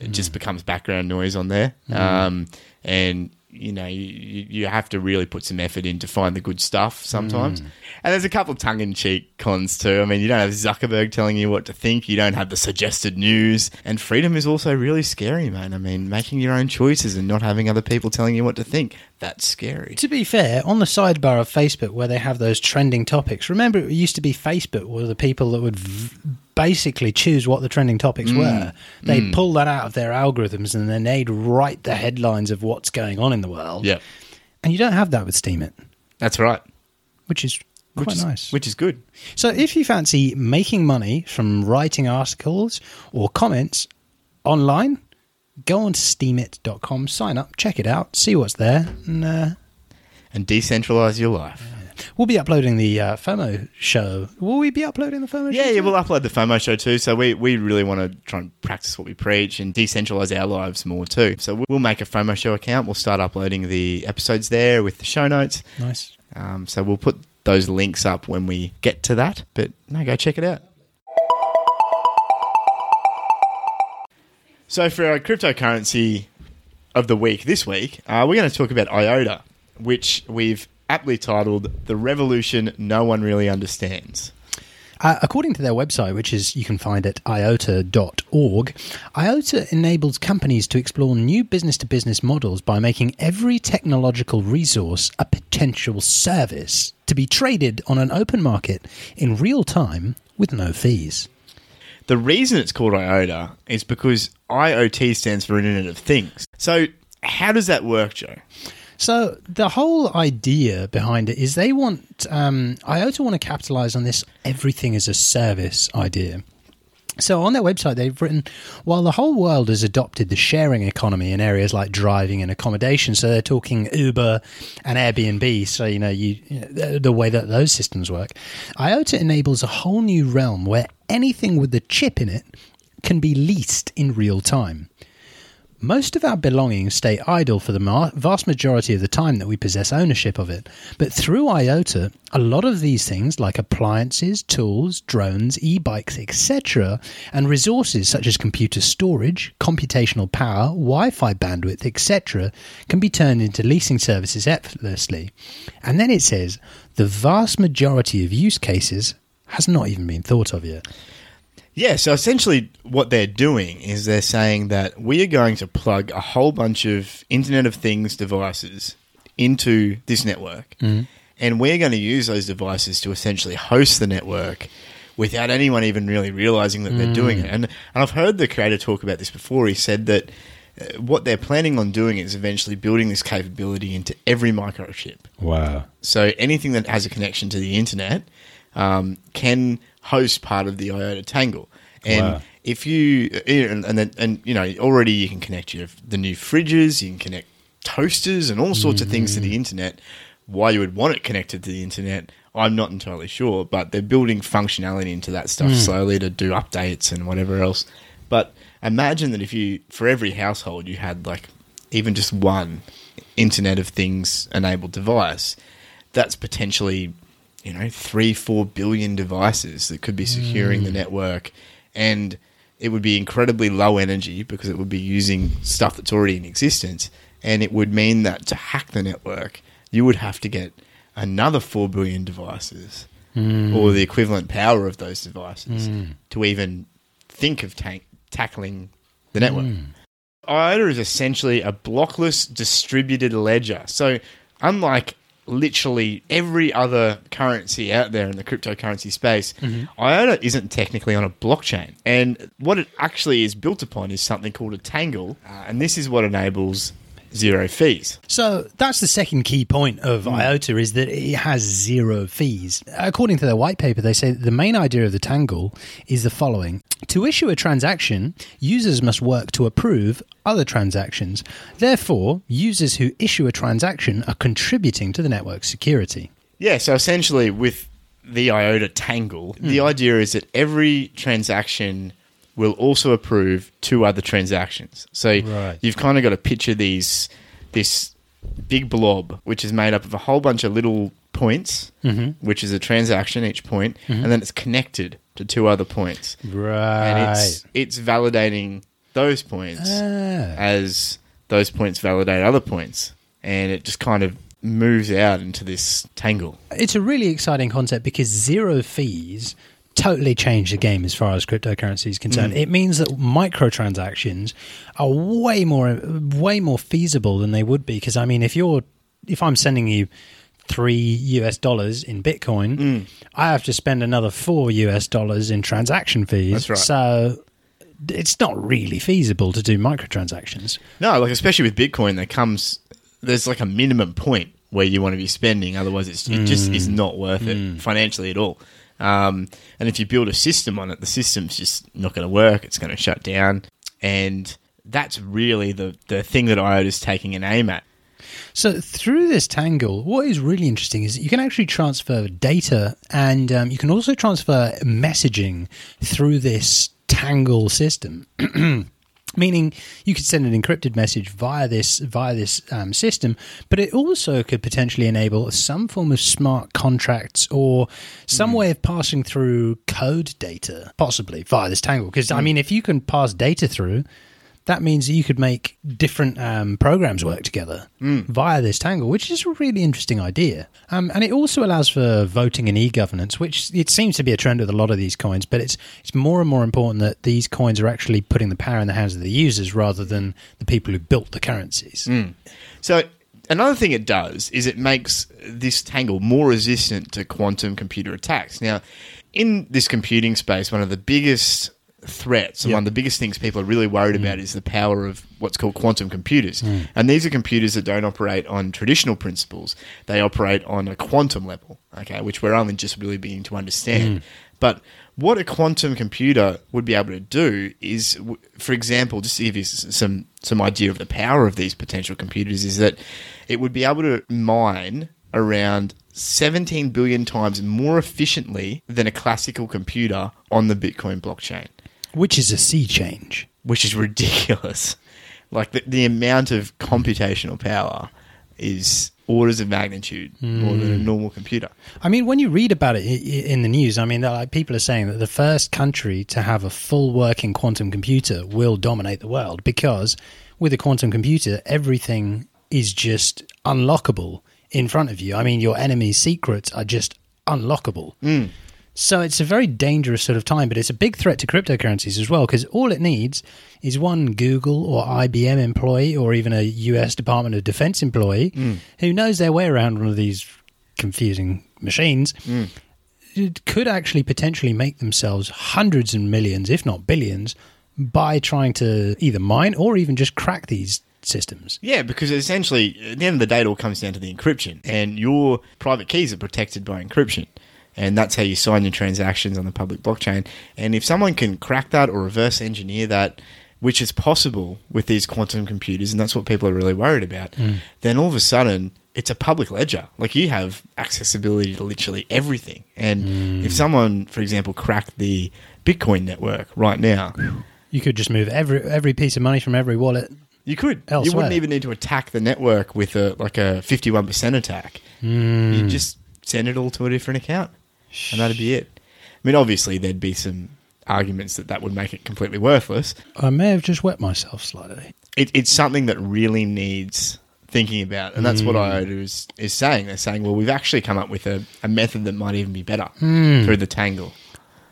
it just mm. becomes background noise on there. Mm. Um, and, you know, you, you have to really put some effort in to find the good stuff sometimes. Mm. And there's a couple of tongue in cheek cons too. I mean, you don't have Zuckerberg telling you what to think, you don't have the suggested news. And freedom is also really scary, man. I mean, making your own choices and not having other people telling you what to think, that's scary. To be fair, on the sidebar of Facebook where they have those trending topics, remember it used to be Facebook were the people that would v- basically choose what the trending topics Mm. were. They'd pull that out of their algorithms and then they'd write the headlines of what's going on in the world. Yeah, And you don't have that with Steemit, that's right. which is quite which is, nice. Which is good. So if you fancy making money from writing articles or comments online, go on steemit.com, sign up, check it out, see what's there, and uh, And decentralize your life. we'll be uploading the uh, FOMO show. Will we be uploading the FOMO show? Yeah, yeah, we'll upload the FOMO show too. So we, we really want to try and practice what we preach and decentralize our lives more too. So we'll make a FOMO show account. We'll start uploading the episodes there with the show notes. Nice. Um, so we'll put those links up when we get to that. But no, go check it out. So for our cryptocurrency of the week this week, uh, we're going to talk about IOTA, which we've aptly titled "The Revolution No One Really Understands." Uh, according to their website, which is you can find at iota.org, IOTA enables companies to explore new business to business models by making every technological resource a potential service to be traded on an open market in real time with no fees. The reason it's called IOTA is because IoT stands for Internet of Things. So how does that work, Joe? So the whole idea behind it is they want um, IOTA want to capitalize on this everything as a service idea. So on their website, they've written while the whole world has adopted the sharing economy in areas like driving and accommodation, so they're talking Uber and Airbnb. So you know you the, way that those systems work, IOTA enables a whole new realm where anything with the chip in it can be leased in real time. Most of our belongings stay idle for the vast majority of the time that we possess ownership of it. But through IOTA, a lot of these things, like appliances, tools, drones, e bikes, etc., and resources such as computer storage, computational power, Wi Fi bandwidth, etc., can be turned into leasing services effortlessly. And then it says the vast majority of use cases has not even been thought of yet. Yeah, so essentially what they're doing is they're saying that we are going to plug a whole bunch of Internet of Things devices into this network, and we're going to use those devices to essentially host the network without anyone even really realizing that they're doing it. And, and I've heard the creator talk about this before. He said that uh, what they're planning on doing is eventually building this capability into every microchip. Wow. So anything that has a connection to the internet um, can host part of the IOTA Tangle. And Wow. if you and and, then, and you know already you can connect your the new fridges, you can connect toasters and all sorts of things to the mm-hmm. internet. Why you would want it connected to the internet, I'm not entirely sure, but they're building functionality into that stuff mm. slowly to do updates and whatever else. But imagine that if you, for every household, you had like even just one Internet of Things enabled device, that's potentially, you know, three, four billion devices that could be securing the mm. network. And it would be incredibly low energy because it would be using stuff that's already in existence. And it would mean that to hack the network, you would have to get another 4 billion devices mm. or the equivalent power of those devices mm. to even think of tank- tackling the network. IOTA is essentially a blockless distributed ledger. So, unlike literally every other currency out there in the cryptocurrency space, IOTA isn't technically on a blockchain. And what it actually is built upon is something called a tangle. Uh, and this is what enables zero fees. So that's the second key point of hmm. IOTA is that it has zero fees. According to their white paper, they say the main idea of the Tangle is the following. To issue a transaction, users must work to approve other transactions. Therefore, users who issue a transaction are contributing to the network's security. Yeah, so essentially with the IOTA Tangle, the hmm. idea is that every transaction will also approve two other transactions. So Right. you've kind of got to picture these this big blob, which is made up of a whole bunch of little points, which is a transaction each point, and then it's connected to two other points, Right. and it's it's validating those points Ah. as those points validate other points, and it just kind of moves out into this tangle. It's a really exciting concept because zero fees totally change the game as far as cryptocurrency is concerned. Mm. It means that microtransactions are way more way more feasible than they would be because I mean if you're if I'm sending you 3 US dollars in Bitcoin, mm. I have to spend another 4 US dollars in transaction fees. That's right. So it's not really feasible to do microtransactions. No, like especially with Bitcoin, there comes there's like a minimum point where you want to be spending. Otherwise, it's, it just is mm. not worth it financially at all. Um, and if you build a system on it, the system's just not going to work. It's going to shut down, and that's really the the thing that IOTA's taking an aim at. So through this tangle, what is really interesting is you can actually transfer data, and um, you can also transfer messaging through this tangle system. Meaning, you could send an encrypted message via this via this um, system, but it also could potentially enable some form of smart contracts or some way of passing through code data, possibly via this tangle. Because I mean, if you can pass data through, that means that you could make different um, programs work together via this tangle, which is a really interesting idea. Um, and it also allows for voting and e-governance, which it seems to be a trend with a lot of these coins. But it's it's more and more important that these coins are actually putting the power in the hands of the users rather than the people who built the currencies. So another thing it does is it makes this tangle more resistant to quantum computer attacks. Now, in this computing space, one of the biggest threats and Yep. one of the biggest things people are really worried mm. about is the power of what's called quantum computers. Mm. And these are computers that don't operate on traditional principles. They operate on a quantum level, okay, which we're only just really beginning to understand. Mm. But what a quantum computer would be able to do is, for example, just to give you some some idea of the power of these potential computers, is that it would be able to mine around 17 billion times more efficiently than a classical computer on the Bitcoin blockchain, Which is a sea change. which is ridiculous. Like the, the amount of computational power is orders of magnitude more than a hmm. normal computer. I mean, when you read about it in the news, I mean, like people are saying that the first country to have a full working quantum computer will dominate the world because with a quantum computer, everything is just unlockable in front of you. I mean, your enemy's secrets are just unlockable. Hmm. So it's a very dangerous sort of time, but it's a big threat to cryptocurrencies as well because all it needs is one Google or IBM employee or even a US Department of Defense employee hmm. who knows their way around one of these confusing machines. Hmm. It could actually potentially make themselves hundreds and millions, if not billions, by trying to either mine or even just crack these systems. Yeah, because essentially, at the end of the day, it all comes down to the encryption, and your private keys are protected by encryption, and that's how you sign your transactions on the public blockchain. And if someone can crack that or reverse engineer that, which is possible with these quantum computers, and that's what people are really worried about, hmm. then all of a sudden it's a public ledger. Like you have accessibility to literally everything. And if hmm. someone, for example, cracked the Bitcoin network right now, You could just move every every piece of money from every wallet. you could. You wouldn't even need to attack the network with a like a fifty-one percent attack. You hmm. just send it all to a different account, and that'd be it. I mean, obviously, there'd be some arguments that that would make it completely worthless. I may have just wet myself slightly. It, it's something that really needs thinking about, and that's what hmm. IOTA is, is saying. They're saying, well, we've actually come up with a, a method that might even be better hmm. through the tangle.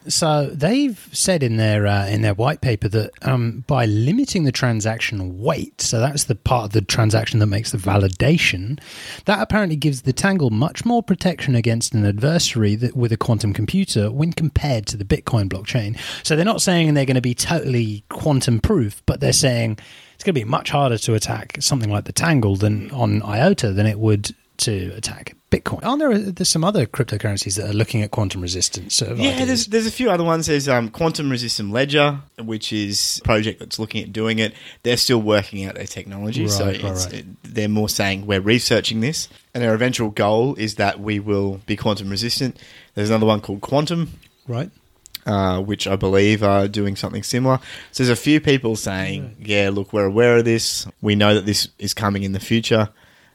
So they've said in their uh, in their white paper that um, by limiting the transaction weight, so that's the part of the transaction that makes the validation, that apparently gives the Tangle much more protection against an adversary that, with a quantum computer when compared to the Bitcoin blockchain. So they're not saying they're going to be totally quantum proof, but they're saying it's going to be much harder to attack something like the Tangle than on IOTA than it would to attack Bitcoin. Aren't there there's some other cryptocurrencies that are looking at quantum resistance? Sort of Yeah, ideas? there's there's a few other ones. There's um, Quantum Resistant Ledger, which is a project that's looking at doing it. They're still working out their technology, so Right, right, it's, right. it- they're more saying we're researching this, and their eventual goal is that we will be quantum resistant. There's another one called Qtum, right. uh, which I believe are doing something similar. So there's a few people saying, yeah, look, we're aware of this. We know that this is coming in the future.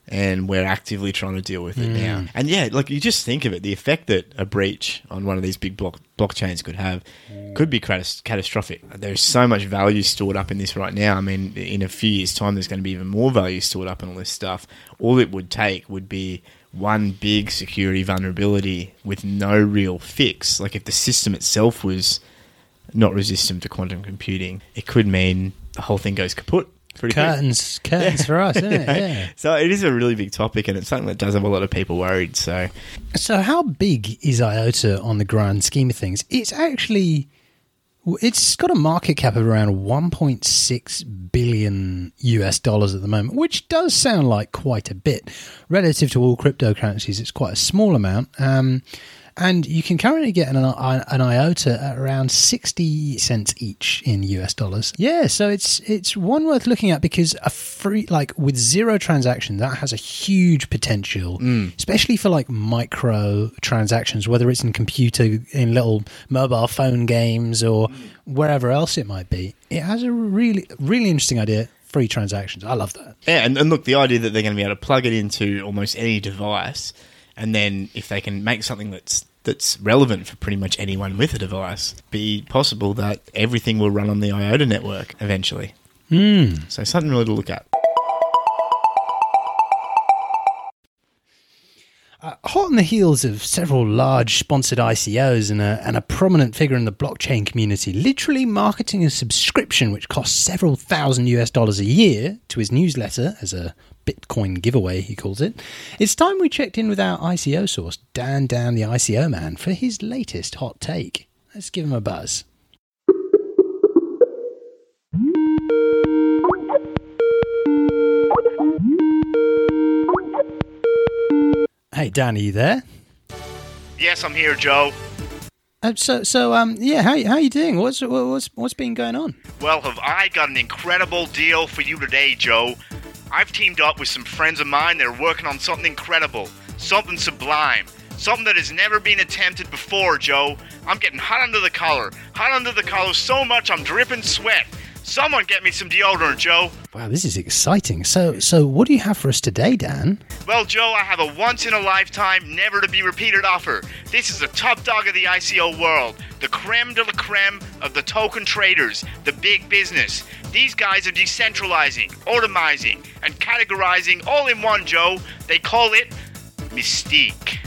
And we're actively trying to deal with it now. Mm. And yeah, like you just think of it, the effect that a breach on one of these big block blockchains could have could be catas- catastrophic. There's so much value stored up in this right now. I mean, in a few years' time, there's going to be even more value stored up in all this stuff. All it would take would be one big security vulnerability with no real fix. Like if the system itself was not resistant to quantum computing, it could mean the whole thing goes kaput. Pretty quick. Curtains, curtains for us, isn't it? Yeah. So it is a really big topic, and it's something that does have a lot of people worried. So So, how big is IOTA on the grand scheme of things? It's actually, it's got a market cap of around 1.6 billion US dollars at the moment, which does sound like quite a bit relative to all cryptocurrencies. It's quite a small amount. Um, and you can currently get an, an IOTA at around 60 cents each in US dollars. Yeah, so it's it's one worth looking at because a free like with zero transaction that has a huge potential, mm. especially for like micro transactions whether it's in computer in little mobile phone games or wherever else it might be. It has a really really interesting idea, free transactions. I love that. yeah, and, and look, the idea that they're going to be able to plug it into almost any device, and then if they can make something that's that's relevant for pretty much anyone with a device, be possible that everything will run on the IOTA network eventually. Mm. So something really to look at. Hot on the heels of several large sponsored ICOs and a, and a prominent figure in the blockchain community, literally marketing a subscription which costs several thousand US dollars a year to his newsletter as a Bitcoin giveaway, he calls it. It's time we checked in with our ICO source, Dan Dan, the ICO man, for his latest hot take. Let's give him a buzz. Hey Dan, are you there? Yes, I'm here, Joe. Uh, so, so, um, yeah, how how you doing? What's what's what's been going on? Well, have I got an incredible deal for you today, Joe? I've teamed up with some friends of mine that are working on something incredible, something sublime, something that has never been attempted before, Joe. I'm getting hot under the collar, hot under the collar so much I'm dripping sweat. Someone get me some deodorant, Joe. Wow, this is exciting. So, so, what do you have for us today, Dan? Well, Joe, I have a once in a lifetime, never to be repeated offer. This is the top dog of the ICO world, the creme de la creme of the token traders, the big business. These guys are decentralizing, automizing, and categorizing all in one, Joe. They call it Mystique.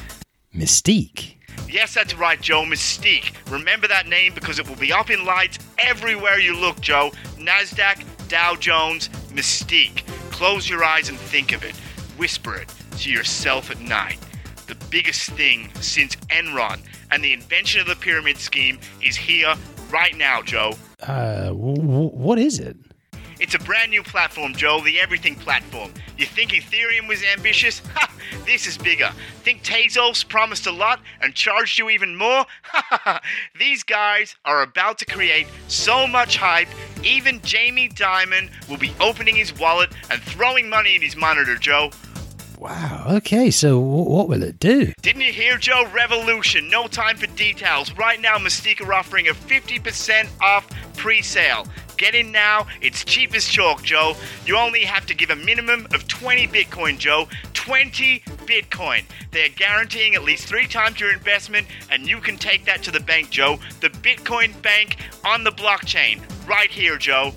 Mystique. Yes, that's right, Joe. Mystique. Remember that name because it will be up in lights everywhere you look, Joe. NASDAQ, Dow Jones, Mystique. Close your eyes and think of it. Whisper it to yourself at night. The biggest thing since Enron and the invention of the pyramid scheme is here right now, Joe. Uh, w- w- what is it? It's a brand new platform, Joe, the everything platform. You think Ethereum was ambitious? Ha! This is bigger. Think Tezos promised a lot and charged you even more? Ha! These guys are about to create so much hype, even Jamie Dimon will be opening his wallet and throwing money in his monitor, Joe. Wow. Okay. So, w- what will it do? Didn't you hear, Joe? Revolution. No time for details. Right now, Mystique are offering a 50% off pre sale. Get in now. It's cheap as chalk, Joe. You only have to give a minimum of 20 Bitcoin, Joe. 20 Bitcoin. They're guaranteeing at least three times your investment, and you can take that to the bank, Joe. The Bitcoin bank on the blockchain. Right here, Joe.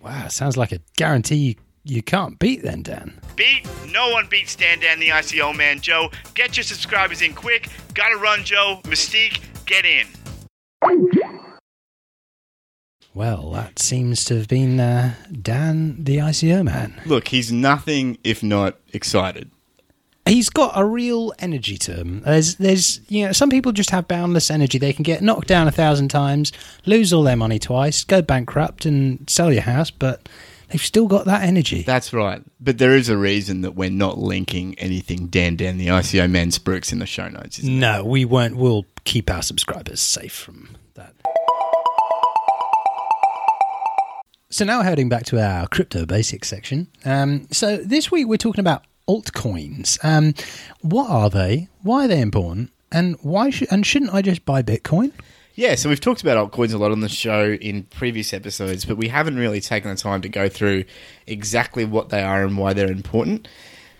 Wow. Sounds like a guarantee you can't beat. Then, Dan. Beat? No one beats Stan Dan the ICO man, Joe. Get your subscribers in quick. Gotta run, Joe. Mystique, get in. Well, that seems to have been uh, Dan, the ICO man. Look, he's nothing if not excited. He's got a real energy to him. There's, there's, you know, some people just have boundless energy. They can get knocked down a thousand times, lose all their money twice, go bankrupt, and sell your house, but they've still got that energy. That's right. But there is a reason that we're not linking anything Dan Dan the ICO man Sprooks in the show notes. Isn't no, we won't. We'll keep our subscribers safe from that. So now heading back to our crypto basics section. Um, so this week we're talking about altcoins. Um, what are they? Why are they important? And why should and shouldn't I just buy Bitcoin? Yeah, so we've talked about altcoins a lot on the show in previous episodes, but we haven't really taken the time to go through exactly what they are and why they're important.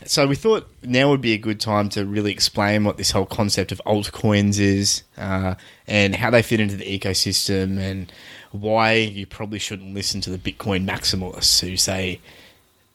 So we thought now would be a good time to really explain what this whole concept of altcoins is uh, and how they fit into the ecosystem and why you probably shouldn't listen to the Bitcoin maximalists who say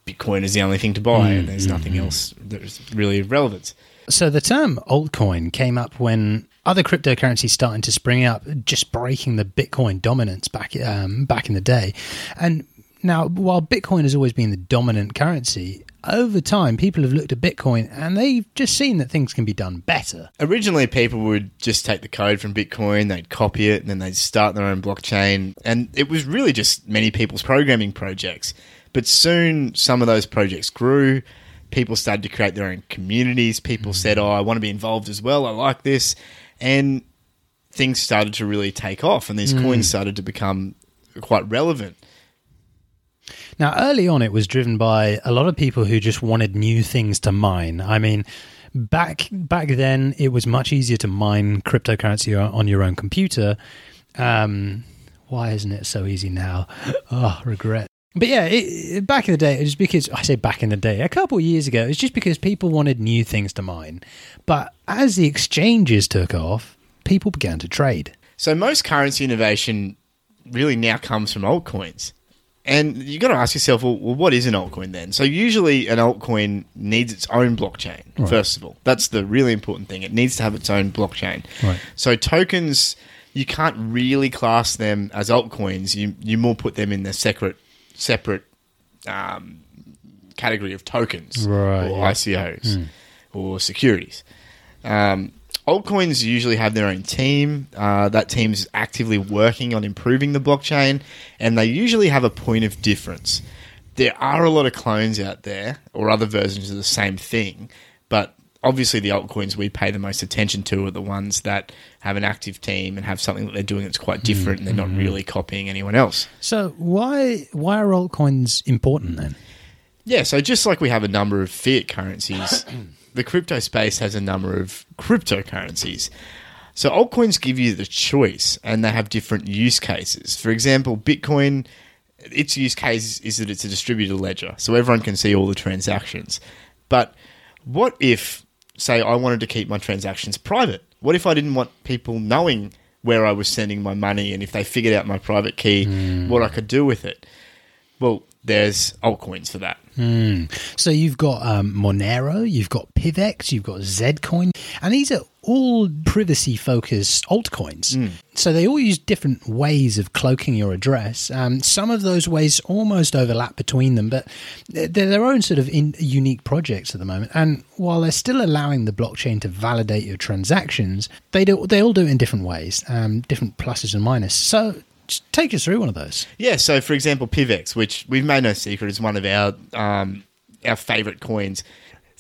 Bitcoin is the only thing to buy and there's mm, nothing mm, mm. else that's really relevant. So the term altcoin came up when other cryptocurrencies starting to spring up, just breaking the Bitcoin dominance back um, back in the day. And now, while Bitcoin has always been the dominant currency, over time people have looked at Bitcoin and they've just seen that things can be done better. Originally, people would just take the code from Bitcoin, they'd copy it, and then they'd start their own blockchain. And it was really just many people's programming projects. But soon, some of those projects grew. People started to create their own communities. People said, Oh, I want to be involved as well. I like this. And things started to really take off, and these coins started to become quite relevant. Now, early on, it was driven by a lot of people who just wanted new things to mine. I mean, back back then, it was much easier to mine cryptocurrency on on your own computer. Um, why isn't it so easy now? Oh, regret. But yeah, it, it- back in the day, it was because I say back in the day, a couple of years ago, it's just because people wanted new things to mine. But as the exchanges took off, people began to trade. So most currency innovation really now comes from altcoins. And you've got to ask yourself, well, well, what is an altcoin then? So usually an altcoin needs its own blockchain. First of all, that's the really important thing. It needs to have its own blockchain. Right. So tokens, you can't really class them as altcoins. You you more put them in the separate separate um, category of tokens Right, or yeah. ICOs or securities. Um, altcoins usually have their own team. Uh, that is actively working on improving the blockchain, and they usually have a point of difference. There are a lot of clones out there or other versions of the same thing, but obviously the altcoins we pay the most attention to are the ones that have an active team and have something that they're doing that's quite different and they're not mm-hmm. really copying anyone else. So why why are altcoins important then? Yeah, so just like we have a number of fiat currencies, the crypto space has a number of cryptocurrencies. So altcoins give you the choice and they have different use cases. For example, Bitcoin, its use case is that it's a distributed ledger, so everyone can see all the transactions. But what if, say, I wanted to keep my transactions private? What if I didn't want people knowing where I was sending my money and if they figured out my private key, what I could do with it? Well, there's altcoins for that. So you've got um, Monero, you've got PIVX, you've got Zcoin, and these are all privacy focused altcoins. So they all use different ways of cloaking your address. Um, some of those ways almost overlap between them, but they're they're their own sort of in, unique projects at the moment. And while they're still allowing the blockchain to validate your transactions, they do they all do it in different ways, um, different pluses and minuses. So take us through one of those. Yeah, so for example, PIVX, which we've made no secret is one of our um, our favorite coins.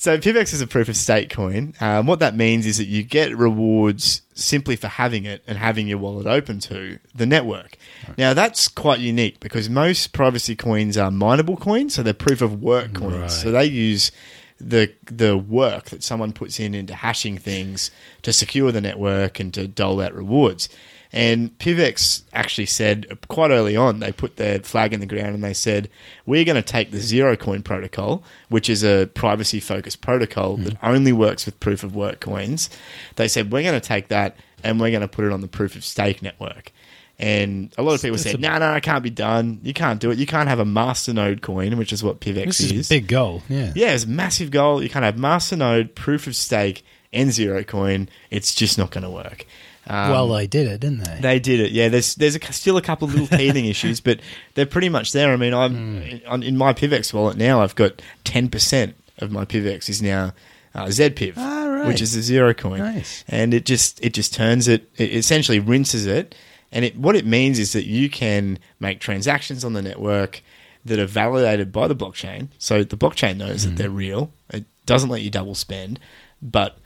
So PIVX is a proof of stake coin. Um, what that means is that you get rewards simply for having it and having your wallet open to the network. Now that's quite unique because most privacy coins are mineable coins, so they're proof of work coins. Right. So they use the the work that someone puts in into hashing things to secure the network and to dole out rewards. And PIVX actually said quite early on, they put their flag in the ground and they said, We're going to take the Zerocoin protocol, which is a privacy focused protocol that hmm. only works with proof of work coins. They said, We're going to take that and we're going to put it on the proof of stake network. And a lot of people That's said, No, no, it can't be done. You can't do it. You can't have a masternode coin, which is what PIVX This is a big goal. Yeah. yeah, it's a massive goal. You can't have Masternode, proof of stake, and zero coin. It's just not going to work. Well, they did it, didn't they? They did it. Yeah, there's there's a, still a couple of little teething issues, but they're pretty much there. I mean, I'm Hmm. on, in my PIVX wallet now. I've got ten percent of my PIVX is now uh, zPIV, Ah, right. which is a zero coin, Nice. and it just it just turns it. It essentially rinses it, and it what it means is that you can make transactions on the network that are validated by the blockchain. So the blockchain knows Hmm. that they're real. It doesn't let you double spend, but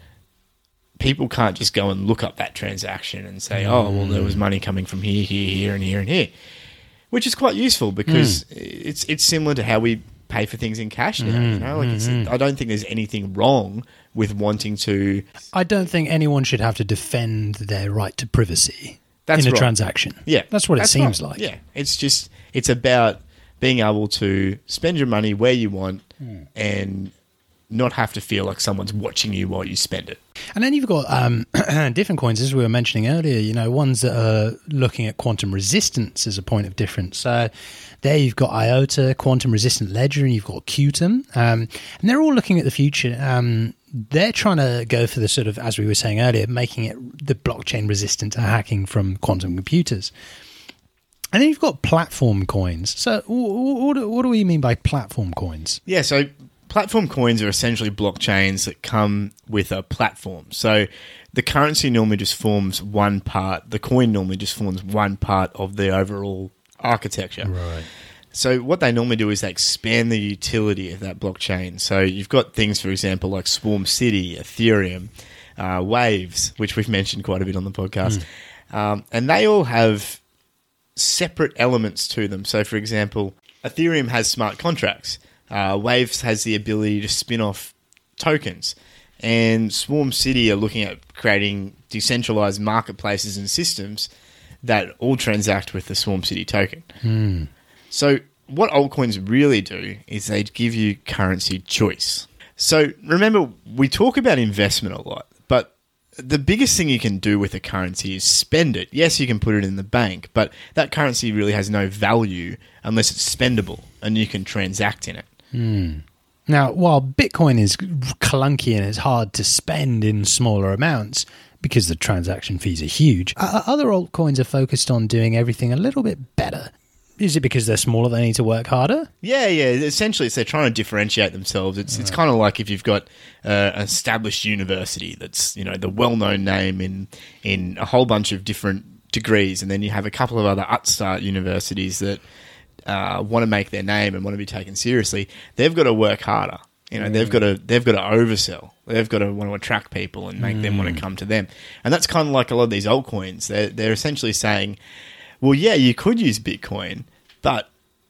people can't just go and look up that transaction and say, oh, well, there was mm. money coming from here, here, here, and here, and here, which is quite useful because mm. it's it's similar to how we pay for things in cash now. You know, like it's, mm-hmm. I don't think there's anything wrong with wanting to. I don't think anyone should have to defend their right to privacy That's in a right. transaction. Yeah, that's what it seems right. like. Yeah, it's just it's about being able to spend your money where you want hmm. and not have to feel like someone's watching you while you spend it. And then you've got um, different coins, as we were mentioning earlier, you know, ones that are looking at quantum resistance as a point of difference. So there you've got IOTA, quantum resistant ledger, and you've got Qtum. Um, and they're all looking at the future. Um, they're trying to go for the sort of, as we were saying earlier, making it the blockchain resistant to hacking from quantum computers. And then you've got platform coins. So wh- wh- what, what do we mean by platform coins? Yeah, so platform coins are essentially blockchains that come with a platform. So the currency normally just forms one part, the coin normally just forms one part of the overall architecture. Right. So what they normally do is they expand the utility of that blockchain. So you've got things, for example, like Swarm City, Ethereum, uh, Waves, which we've mentioned quite a bit on the podcast, um, and they all have separate elements to them. So, for example, Ethereum has smart contracts. Uh, Waves has the ability to spin off tokens, and Swarm City are looking at creating decentralized marketplaces and systems that all transact with the Swarm City token. So, what altcoins really do is they give you currency choice. So, remember, we talk about investment a lot, but the biggest thing you can do with a currency is spend it. Yes, you can put it in the bank, but that currency really has no value unless it's spendable and you can transact in it. Now, while Bitcoin is clunky and it's hard to spend in smaller amounts because the transaction fees are huge, other altcoins are focused on doing everything a little bit better. Is it because they're smaller they need to work harder? Yeah, yeah. Essentially, it's they're trying to differentiate themselves. It's it's kind of like if you've got uh, an established university that's you know the well-known name in in a whole bunch of different degrees, and then you have a couple of other upstart universities that uh, want to make their name and want to be taken seriously. They've got to work harder. You know, they've got to they've got to oversell. They've got to want to attract people and make them want to come to them. And that's kind of like a lot of these altcoins. They're they're essentially saying, well, yeah, you could use Bitcoin, but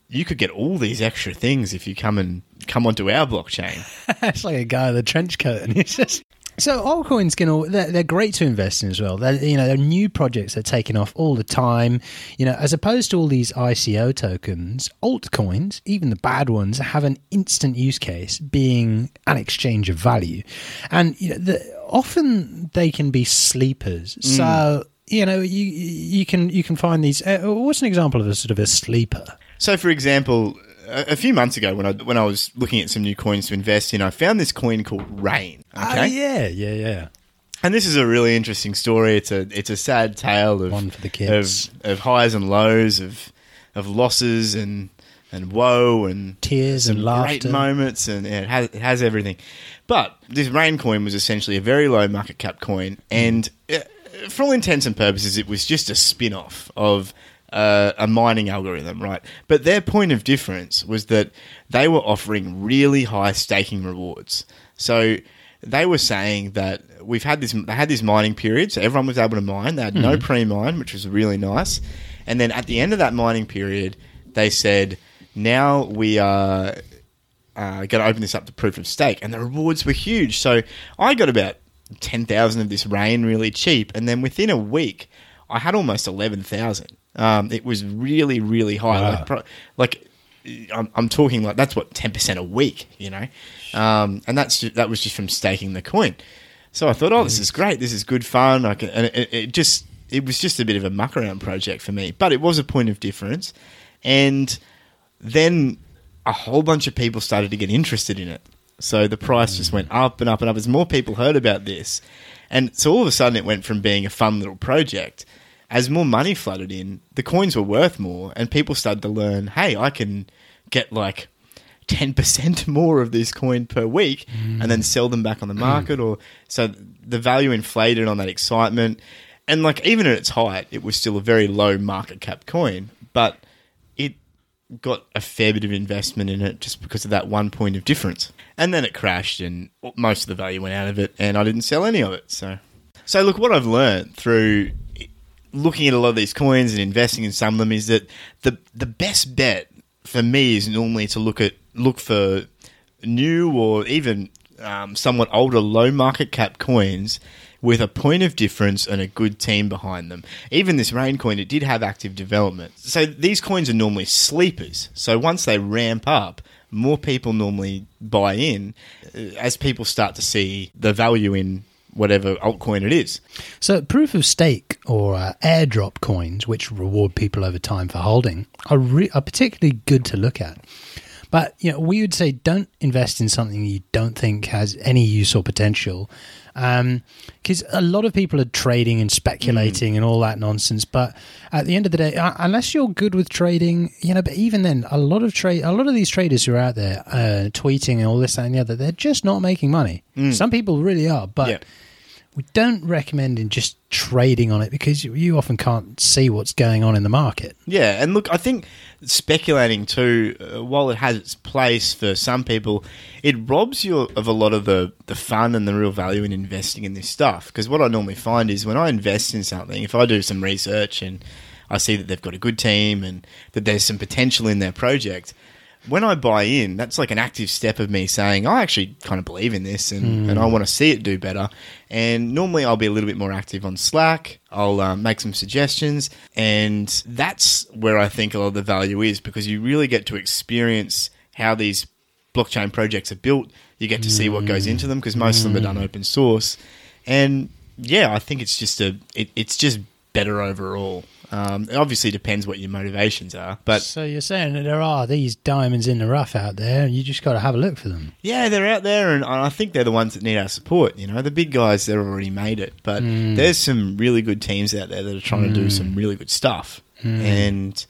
you could get all these extra things if you come and come onto our blockchain. it's like a guy in a trench coat, and it's just. So altcoins can all they're, they're great to invest in as well. They're, you know, they're new projects that are taking off all the time. You know, as opposed to all these ICO tokens, altcoins, even the bad ones, have an instant use case, being an exchange of value, and you know, the, often they can be sleepers. So you know, you you can you can find these. Uh, what's an example of a sort of a sleeper? So, for example, a, few months ago when I when I was looking at some new coins to invest in, I found this coin called Rain. Okay, Oh, yeah, yeah, yeah. and this is a really interesting story. It's a it's a sad tale of One for the kids. of, of highs and lows, of of losses and and woe and Tears and great moments, and yeah, it has it has everything. But this Rain coin was essentially a very low market cap coin, and uh, for all intents and purposes, it was just a spin off of. Uh, a mining algorithm, right? But their point of difference was that they were offering really high staking rewards. So they were saying that we've had this they had this mining period, so everyone was able to mine. They had no pre-mine, which was really nice. And then at the end of that mining period, they said, "Now we are uh, going to open this up to proof of stake," and the rewards were huge. So I got about ten thousand of this rain really cheap, and then within a week, I had almost eleven thousand. Um, it was really, really high. Wow. Like, pro- like I'm, I'm talking like that's what ten percent a week, you know, um, and that's ju- that was just from staking the coin. So I thought, oh, this is great. This is good fun. I can, and it, it just it was just a bit of a muck around project for me, but it was a point of difference. And then a whole bunch of people started to get interested in it, So the price just went up and up and up as more people heard about this. And so all of a sudden it went from being a fun little project. As more money flooded in, the coins were worth more and people started to learn, hey, I can get like 10% more of this coin per week and then sell them back on the market or so the value inflated on that excitement. And like even at its height it was still a very low market cap coin but it got a fair bit of investment in it just because of that one point of difference. And then it crashed and most of the value went out of it and I didn't sell any of it so. So look what I've learned through looking at a lot of these coins and investing in some of them is that the the best bet for me is normally to look at look for new or even um, somewhat older low market cap coins with a point of difference and a good team behind them. Even this rain coin, it did have active development. So these coins are normally sleepers. So once they ramp up, more people normally buy in uh, as people start to see the value in whatever altcoin it is. So, proof of stake or uh, airdrop coins, which reward people over time for holding, are, re- are particularly good to look at. But you know, we would say don't invest in something you don't think has any use or potential, because a lot of people are trading and speculating and all that nonsense. But at the end of the day, uh, unless you're good with trading, you know, but even then, a lot of trade, a lot of these traders who are out there uh, tweeting and all this that, and the other, they're just not making money. Some people really are, but Yeah. We don't recommend in just trading on it because you, often can't see what's going on in the market. Yeah, and look, I think speculating too, uh, while it has its place for some people, it robs you of a lot of the, the fun and the real value in investing in this stuff. Because what I normally find is when I invest in something, if I do some research and I see that they've got a good team and that there's some potential in their project, when I buy in, that's like an active step of me saying, I actually kind of believe in this and, and I want to see it do better. And normally I'll be a little bit more active on Slack. I'll um, make some suggestions. And that's where I think a lot of the value is because you really get to experience how these blockchain projects are built. You get to see what goes into them because most of them are done open source. And yeah, I think it's just a, it, it's just better overall. Um, it obviously depends what your motivations are, but So you're saying that there are these diamonds in the rough out there, and you just got to have a look for them. Yeah, they're out there, and I think they're the ones that need our support. You know, the big guys, they've already made it, but mm. there's some really good teams out there that are trying to do mm. some really good stuff. Mm. And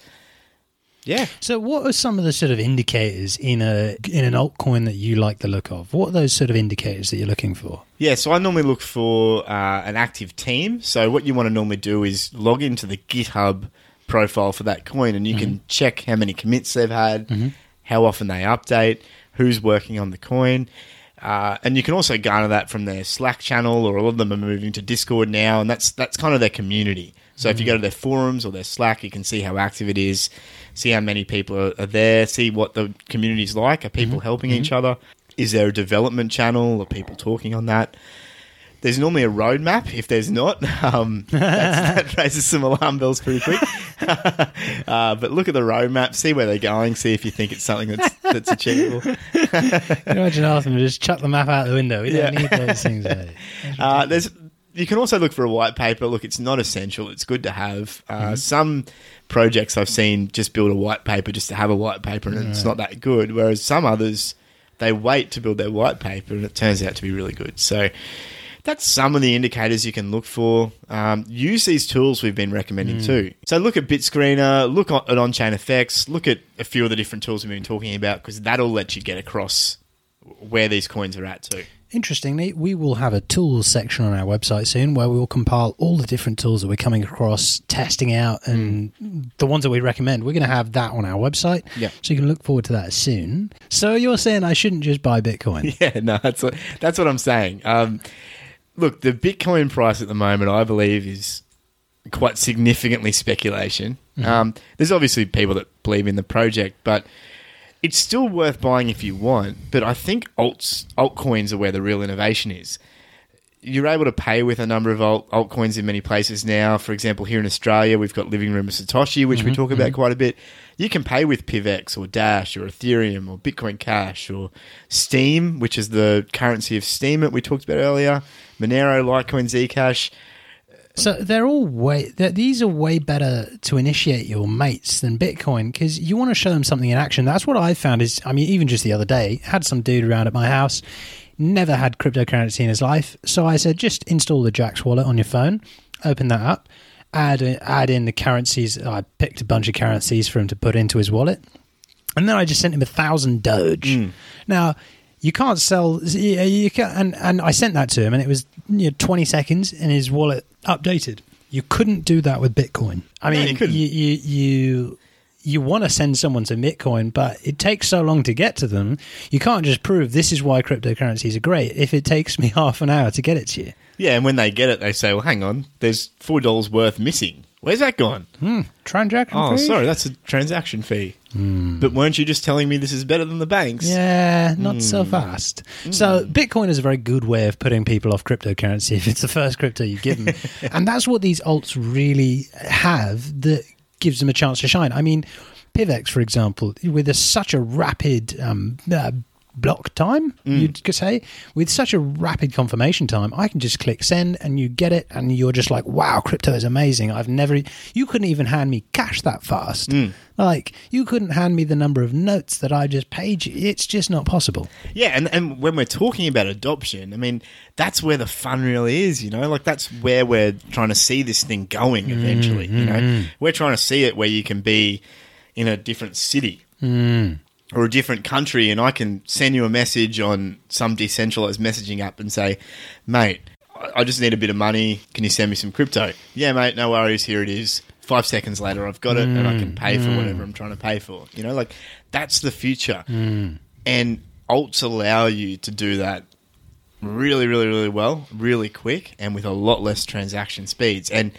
yeah, So, what are some of the sort of indicators in a in an altcoin that you like the look of? What are those sort of indicators that you're looking for? yeah. So I normally look for uh, an active team. So what you want to normally do is log into the GitHub profile for that coin, and you can check how many commits they've had, how often they update, who's working on the coin. Uh, and you can also garner that from their Slack channel, or a lot of them are moving to Discord now, and that's that's kind of their community. So if you go to their forums or their Slack, you can see how active it is, see how many people are, are there, see what the community's like. Are people helping each other? Is there a development channel? Are people talking on that? There's normally a roadmap. If there's not, um, that raises some alarm bells pretty quick. uh, but look at the roadmap, see where they're going, see if you think it's something that's that's achievable. Imagine asking them to just chuck the map out the window. We don't Yeah. need those things. Uh, there's you can also look for a white paper. Look, it's not essential. It's good to have. Uh, Some projects I've seen just build a white paper just to have a white paper, and it's not that good. Whereas some others they wait to build their white paper, and it turns out to be really good. So. That's some of the indicators you can look for. Um, use these tools we've been recommending too. So look at BitScreener, look at OnChainFX, look at a few of the different tools we've been talking about because that'll let you get across where these coins are at too. Interestingly, we will have a tools section on our website soon where we will compile all the different tools that we're coming across, testing out, and the ones that we recommend. We're going to have that on our website. Yeah. So you can look forward to that soon. So you're saying I shouldn't just buy Bitcoin? Yeah, no, that's what, that's what I'm saying. Um, look, the Bitcoin price at the moment, I believe, is quite significantly speculation. Um, there's obviously people that believe in the project, but it's still worth buying if you want. But I think alts altcoins are where the real innovation is. You're able to pay with a number of alt, altcoins in many places now. For example, here in Australia, we've got Living Room of Satoshi, which we mm-hmm, talk about mm-hmm. quite a bit. You can pay with PIVX or Dash or Ethereum or Bitcoin Cash or Steem, which is the currency of Steem that we talked about earlier. Monero, Litecoin, Zcash So they're all way. They're, these are way better to initiate your mates than Bitcoin because you want to show them something in action. That's what I found. Is I mean, even just the other day, had some dude around at my house, never had cryptocurrency in his life. So I said, just install the Jaxx wallet on your phone, open that up, add add in the currencies. I picked a bunch of currencies for him to put into his wallet, and then I just sent him a thousand Doge. Hmm. Now you can't sell. You you can, and and I sent that to him, and it was you know, twenty seconds, and his wallet updated. You couldn't do that with Bitcoin. I No, mean, you you you you, you want to send someone to Bitcoin, but it takes so long to get to them. You can't just prove this is why cryptocurrencies are great if it takes me half an hour to get it to you. Yeah, and when they get it, they say, "Well, hang on, there's four dollars worth missing. Where's that gone?" Transaction Oh, fee? sorry, that's a transaction fee. But weren't you just telling me this is better than the banks? Yeah, not so fast. So Bitcoin is a very good way of putting people off cryptocurrency if it's the first crypto you give them, and that's what these alts really have that gives them a chance to shine. I mean, PIVX, for example, with a, such a rapid um, uh, block time, mm. you could say, with such a rapid confirmation time, I can just click send and you get it, and you're just like, wow, crypto is amazing. I've never, you couldn't even hand me cash that fast. Mm. Like, you couldn't hand me the number of notes that I just paid you. It's just not possible. Yeah, and, and when we're talking about adoption, I mean, that's where the fun really is, you know? Like, that's where we're trying to see this thing going eventually, you know? Mm-hmm. We're trying to see it where you can be in a different city mm. Or a different country, and I can send you a message on some decentralized messaging app and say, mate, I- just need a bit of money. Can you send me some crypto? Yeah, mate, no worries. Here it is. Five seconds later, I've got it, and I can pay for mm. whatever I'm trying to pay for. You know, like that's the future. Mm. And alts allow you to do that really, really, really well, really quick, and with a lot less transaction speeds. And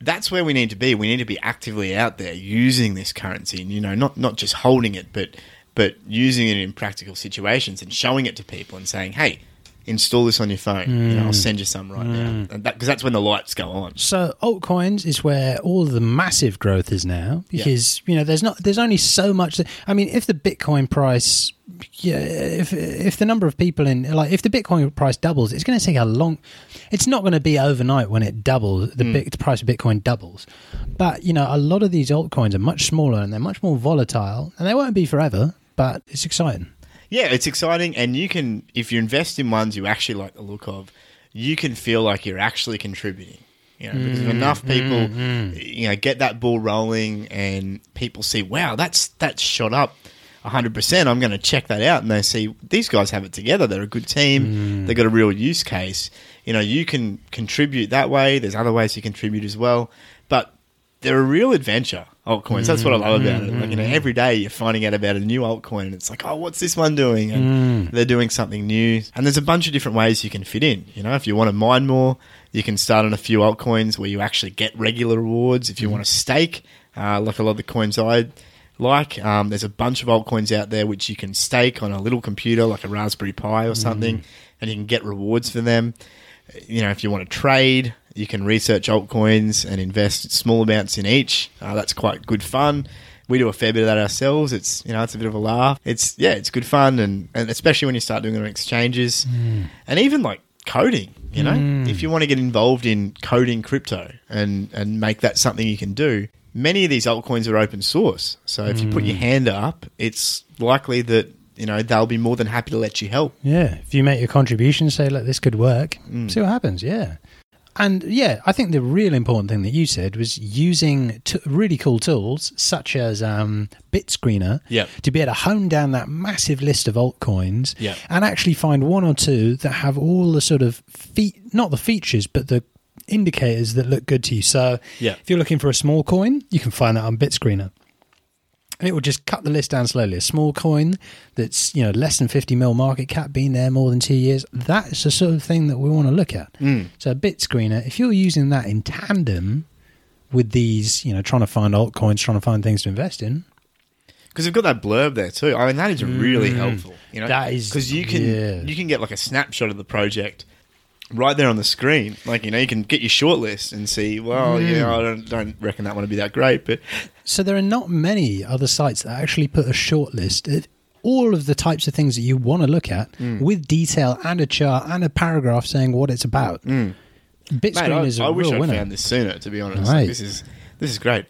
that's where we need to be. We need to be actively out there using this currency, and you know, not not just holding it, but but using it in practical situations and showing it to people and saying, "Hey, install this on your phone. You know, I'll mm. send you some right now." Mm. And because that's when the lights go on. So altcoins is where all of the massive growth is now because you know there's not there's only so much. That, I mean, if the Bitcoin price, yeah, if if the number of people in like if the Bitcoin price doubles, it's going to take a long. It's not going to be overnight when it doubles. The, mm. bit, the price of Bitcoin doubles, but you know a lot of these altcoins are much smaller and they're much more volatile, and they won't be forever. But it's exciting. Yeah, it's exciting, and you can if you invest in ones you actually like the look of, you can feel like you're actually contributing. You know, because if mm-hmm. enough people, mm-hmm. you know, get that ball rolling, and people see, wow, that's that's shot up hundred percent. I'm going to check that out, and they see these guys have it together. They're a good team. Mm. They've got a real use case. You know, you can contribute that way. There's other ways you contribute as well, but they're a real adventure. Altcoins. That's what I love about it. Like you know, every day you're finding out about a new altcoin, and it's like, oh, what's this one doing? And they're doing something new. And there's a bunch of different ways you can fit in. You know, if you want to mine more, you can start on a few altcoins where you actually get regular rewards. If you want to stake, uh, like a lot of the coins I like, um, there's a bunch of altcoins out there which you can stake on a little computer, like a Raspberry Pi or something, and you can get rewards for them you know, if you want to trade, you can research altcoins and invest small amounts in each. Uh, that's quite good fun. We do a fair bit of that ourselves. It's you know, it's a bit of a laugh. It's yeah, it's good fun, and, and especially when you start doing it on exchanges, hmm. and even like coding. You know, hmm. if you want to get involved in coding crypto and and make that something you can do, many of these altcoins are open source. So if you put your hmm. hand up, it's likely that you know they'll be more than happy to let you help. Yeah, if you make your contribution, say, like this could work, see what happens. Yeah. And yeah, I think the real important thing that you said was using t- really cool tools such as um, BitScreener Yep. to be able to hone down that massive list of altcoins Yep. and actually find one or two that have all the sort of fe- not the features, but the indicators that look good to you. So Yeah. if you're looking for a small coin, you can find that on BitScreener and it will just cut the list down slowly. A small coin that's you know less than fifty mil market cap, been there more than two years. That's the sort of thing that we want to look at. Mm. So a BitScreener, if you're using that in tandem with these, you know, trying to find altcoins, trying to find things to invest in, because they've got that blurb there too. I mean, that is really helpful. You know, That is- because you can yeah. you can get like a snapshot of the project right there on the screen. Like you know, you can get your shortlist and see. Well, yeah, hmm. I don't don't reckon that one would be that great, but So there are not many other sites that actually put a short list of all of the types of things that you want to look at hmm. with detail and a chart and a paragraph saying what it's about. Hmm. BitScreener Mate, is a I, I wish real I'd winner. found this sooner. To be honest, Right. this is this is great.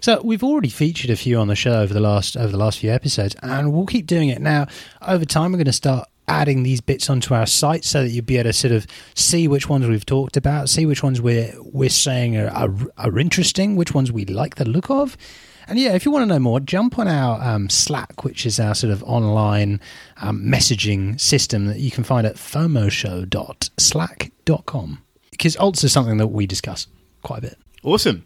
So we've already featured a few on the show over the last over the last few episodes, and we'll keep doing it. Now, over time, we're going to start adding these bits onto our site so that you'll be able to sort of see which ones we've talked about, see which ones we're we're saying are, are, are interesting, which ones we like the look of. And yeah, if you want to know more, jump on our um, Slack, which is our sort of online um, messaging system that you can find at fomoshow.slack.com. Because alts is something that we discuss quite a bit. Awesome.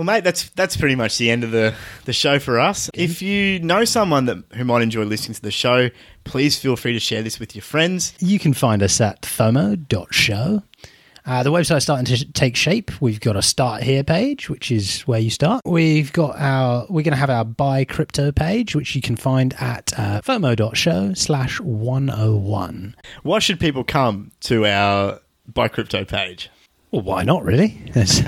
Well, mate, that's that's pretty much the end of the, the show for us. If you know someone that who might enjoy listening to the show, please feel free to share this with your friends. You can find us at FOMO.show. Uh, the website's starting to take shape. We've got a start here page, which is where you start. We've got our, we're going to have our buy crypto page, which you can find at uh, FOMO.show slash 101. Why should people come to our buy crypto page? Well, why not, really? There's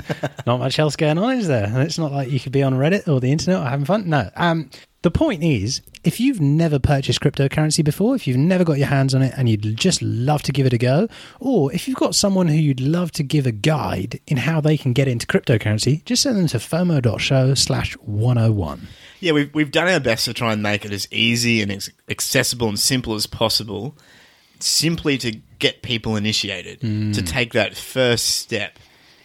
not much else going on, is there? And it's not like you could be on Reddit or the internet or having fun. No. Um, the point is, if you've never purchased cryptocurrency before, if you've never got your hands on it and you'd just love to give it a go, or if you've got someone who you'd love to give a guide in how they can get into cryptocurrency, just send them to FOMO.show slash 101. Yeah, we've we've done our best to try and make it as easy and as accessible and simple as possible, simply to get people initiated to mm. take that first step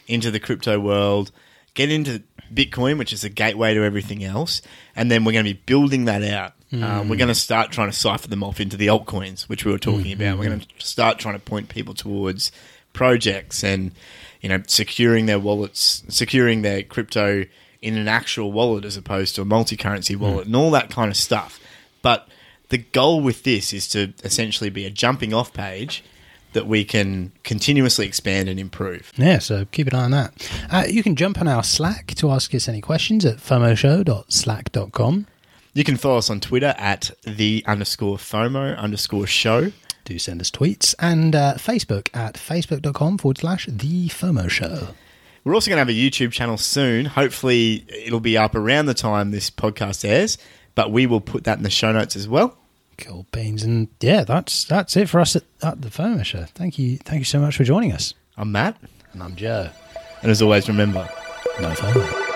into the crypto world, get into Bitcoin, which is the gateway to everything else, and then we're going to be building that out. Um, we're mm. going to start trying to cipher them off into the altcoins, which we were talking mm-hmm. about. We're going to start trying to point people towards projects and you know securing their wallets, securing their crypto in an actual wallet as opposed to a multi-currency wallet, mm. and all that kind of stuff. But the goal with this is to essentially be a jumping off page that we can continuously expand and improve. Yeah, so keep an eye on that. Uh, you can jump on our Slack to ask us any questions at FOMOshow.slack.com. You can follow us on Twitter at the underscore FOMO underscore show. do send us tweets and uh, Facebook at facebook.com forward slash the FOMO show. We're also going to have a YouTube channel soon. Hopefully, it'll be up around the time this podcast airs, but we will put that in the show notes as well. Cool beans. And yeah, that's that's it for us at, at the show. Thank you. Thank you so much for joining us. I'm Matt, And I'm Joe. and as always, remember No FOMO.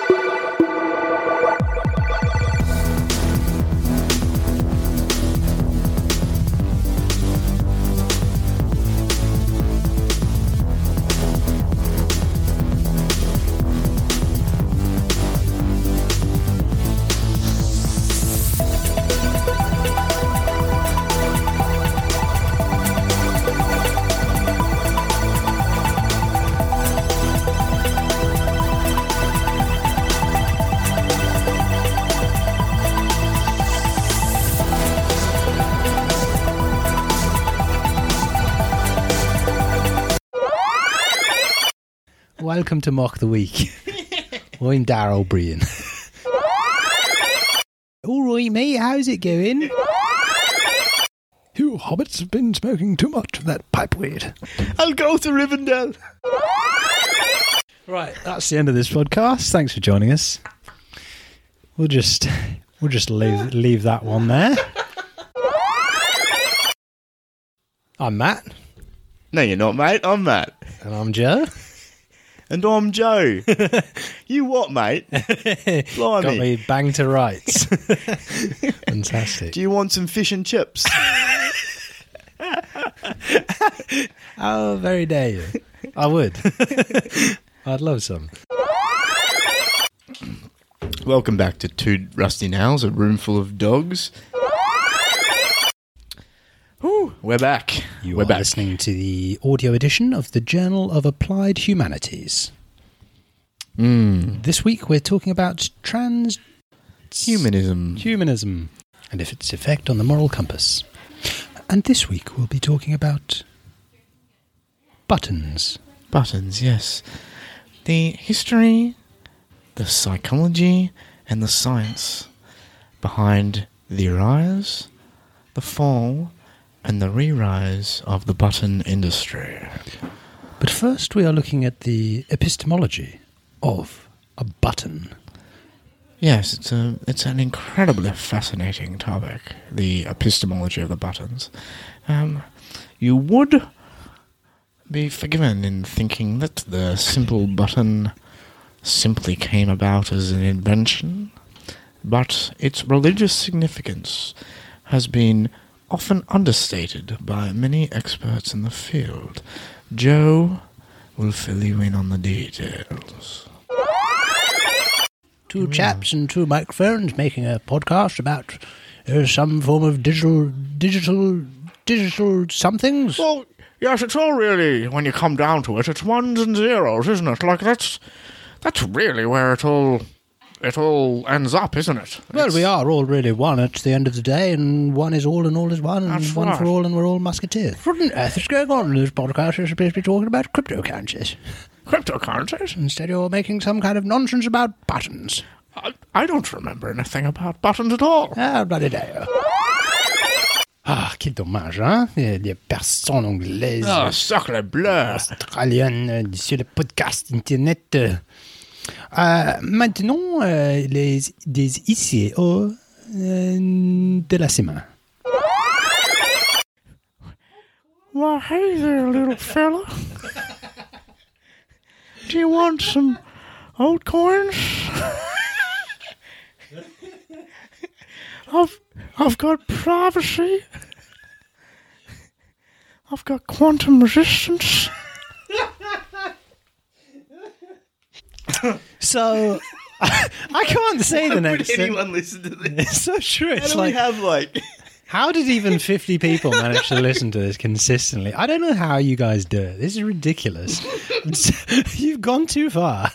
Welcome to Mock the Week. I'm Dara O'Briain. All right, mate. How's it going? You hobbits have been smoking too much of that pipe weed. I'll go to Rivendell. Right, that's the end of this podcast. Thanks for joining us. We'll just we'll just leave leave that one there. I'm Matt, No, you're not, mate. I'm Matt. and I'm Joe. And I'm Joe. you what, mate? Blimey. Got me bang to rights. Fantastic. Do you want some fish and chips? How oh, very dare you? I would. I'd love some. Welcome back to Two Rusty Nails, a room full of dogs. Whew, we're back. You we're are back. listening to the audio edition of the Journal of Applied Humanities. Hmm. This week we're talking about trans Humanism. humanism and if its effect on the moral compass. And this week we'll be talking about buttons. Buttons, yes. The history, the psychology, and the science behind the rise, the fall, and the re rise of the button industry. But first we are looking at the epistemology of a button. Yes, it's a it's an incredibly fascinating topic, the epistemology of the buttons. Um, you would be forgiven in thinking that the simple button simply came about as an invention, but its religious significance has been often understated by many experts in the field. Joe will fill you in on the details. Two chaps and two microphones making a podcast about uh, some form of digital, digital, digital somethings. Well, yes, it's all really, when you come down to it, it's ones and zeros, isn't it? Like, that's that's really where it all it all ends up, isn't it? Well, It's- we are all really one at the end of the day, and one is all and all is one, and That's one for all, and we're all musketeers. What on earth is going on in this podcast? You're supposed to be talking about cryptocurrencies. cryptocurrencies. Instead, you're making some kind of nonsense about buttons. I, I don't remember anything about buttons at all. Ah, bloody day. Ah, quel dommage, hein? Les, personnes anglaises, Oh, sacre bleu! australiennes, euh, sur le podcast Internet. Euh. Maintenant, euh, les, des ICO euh, de la semaine. Well, hey there, little fella. Do you want some old coins? I've I've got privacy. I've got quantum resistance. So, I can't say the next thing. listen to this? It's so true. How It's do we have like? how did even 50 people manage to listen to this consistently? I don't know how you guys do it. This is ridiculous. You've gone too far.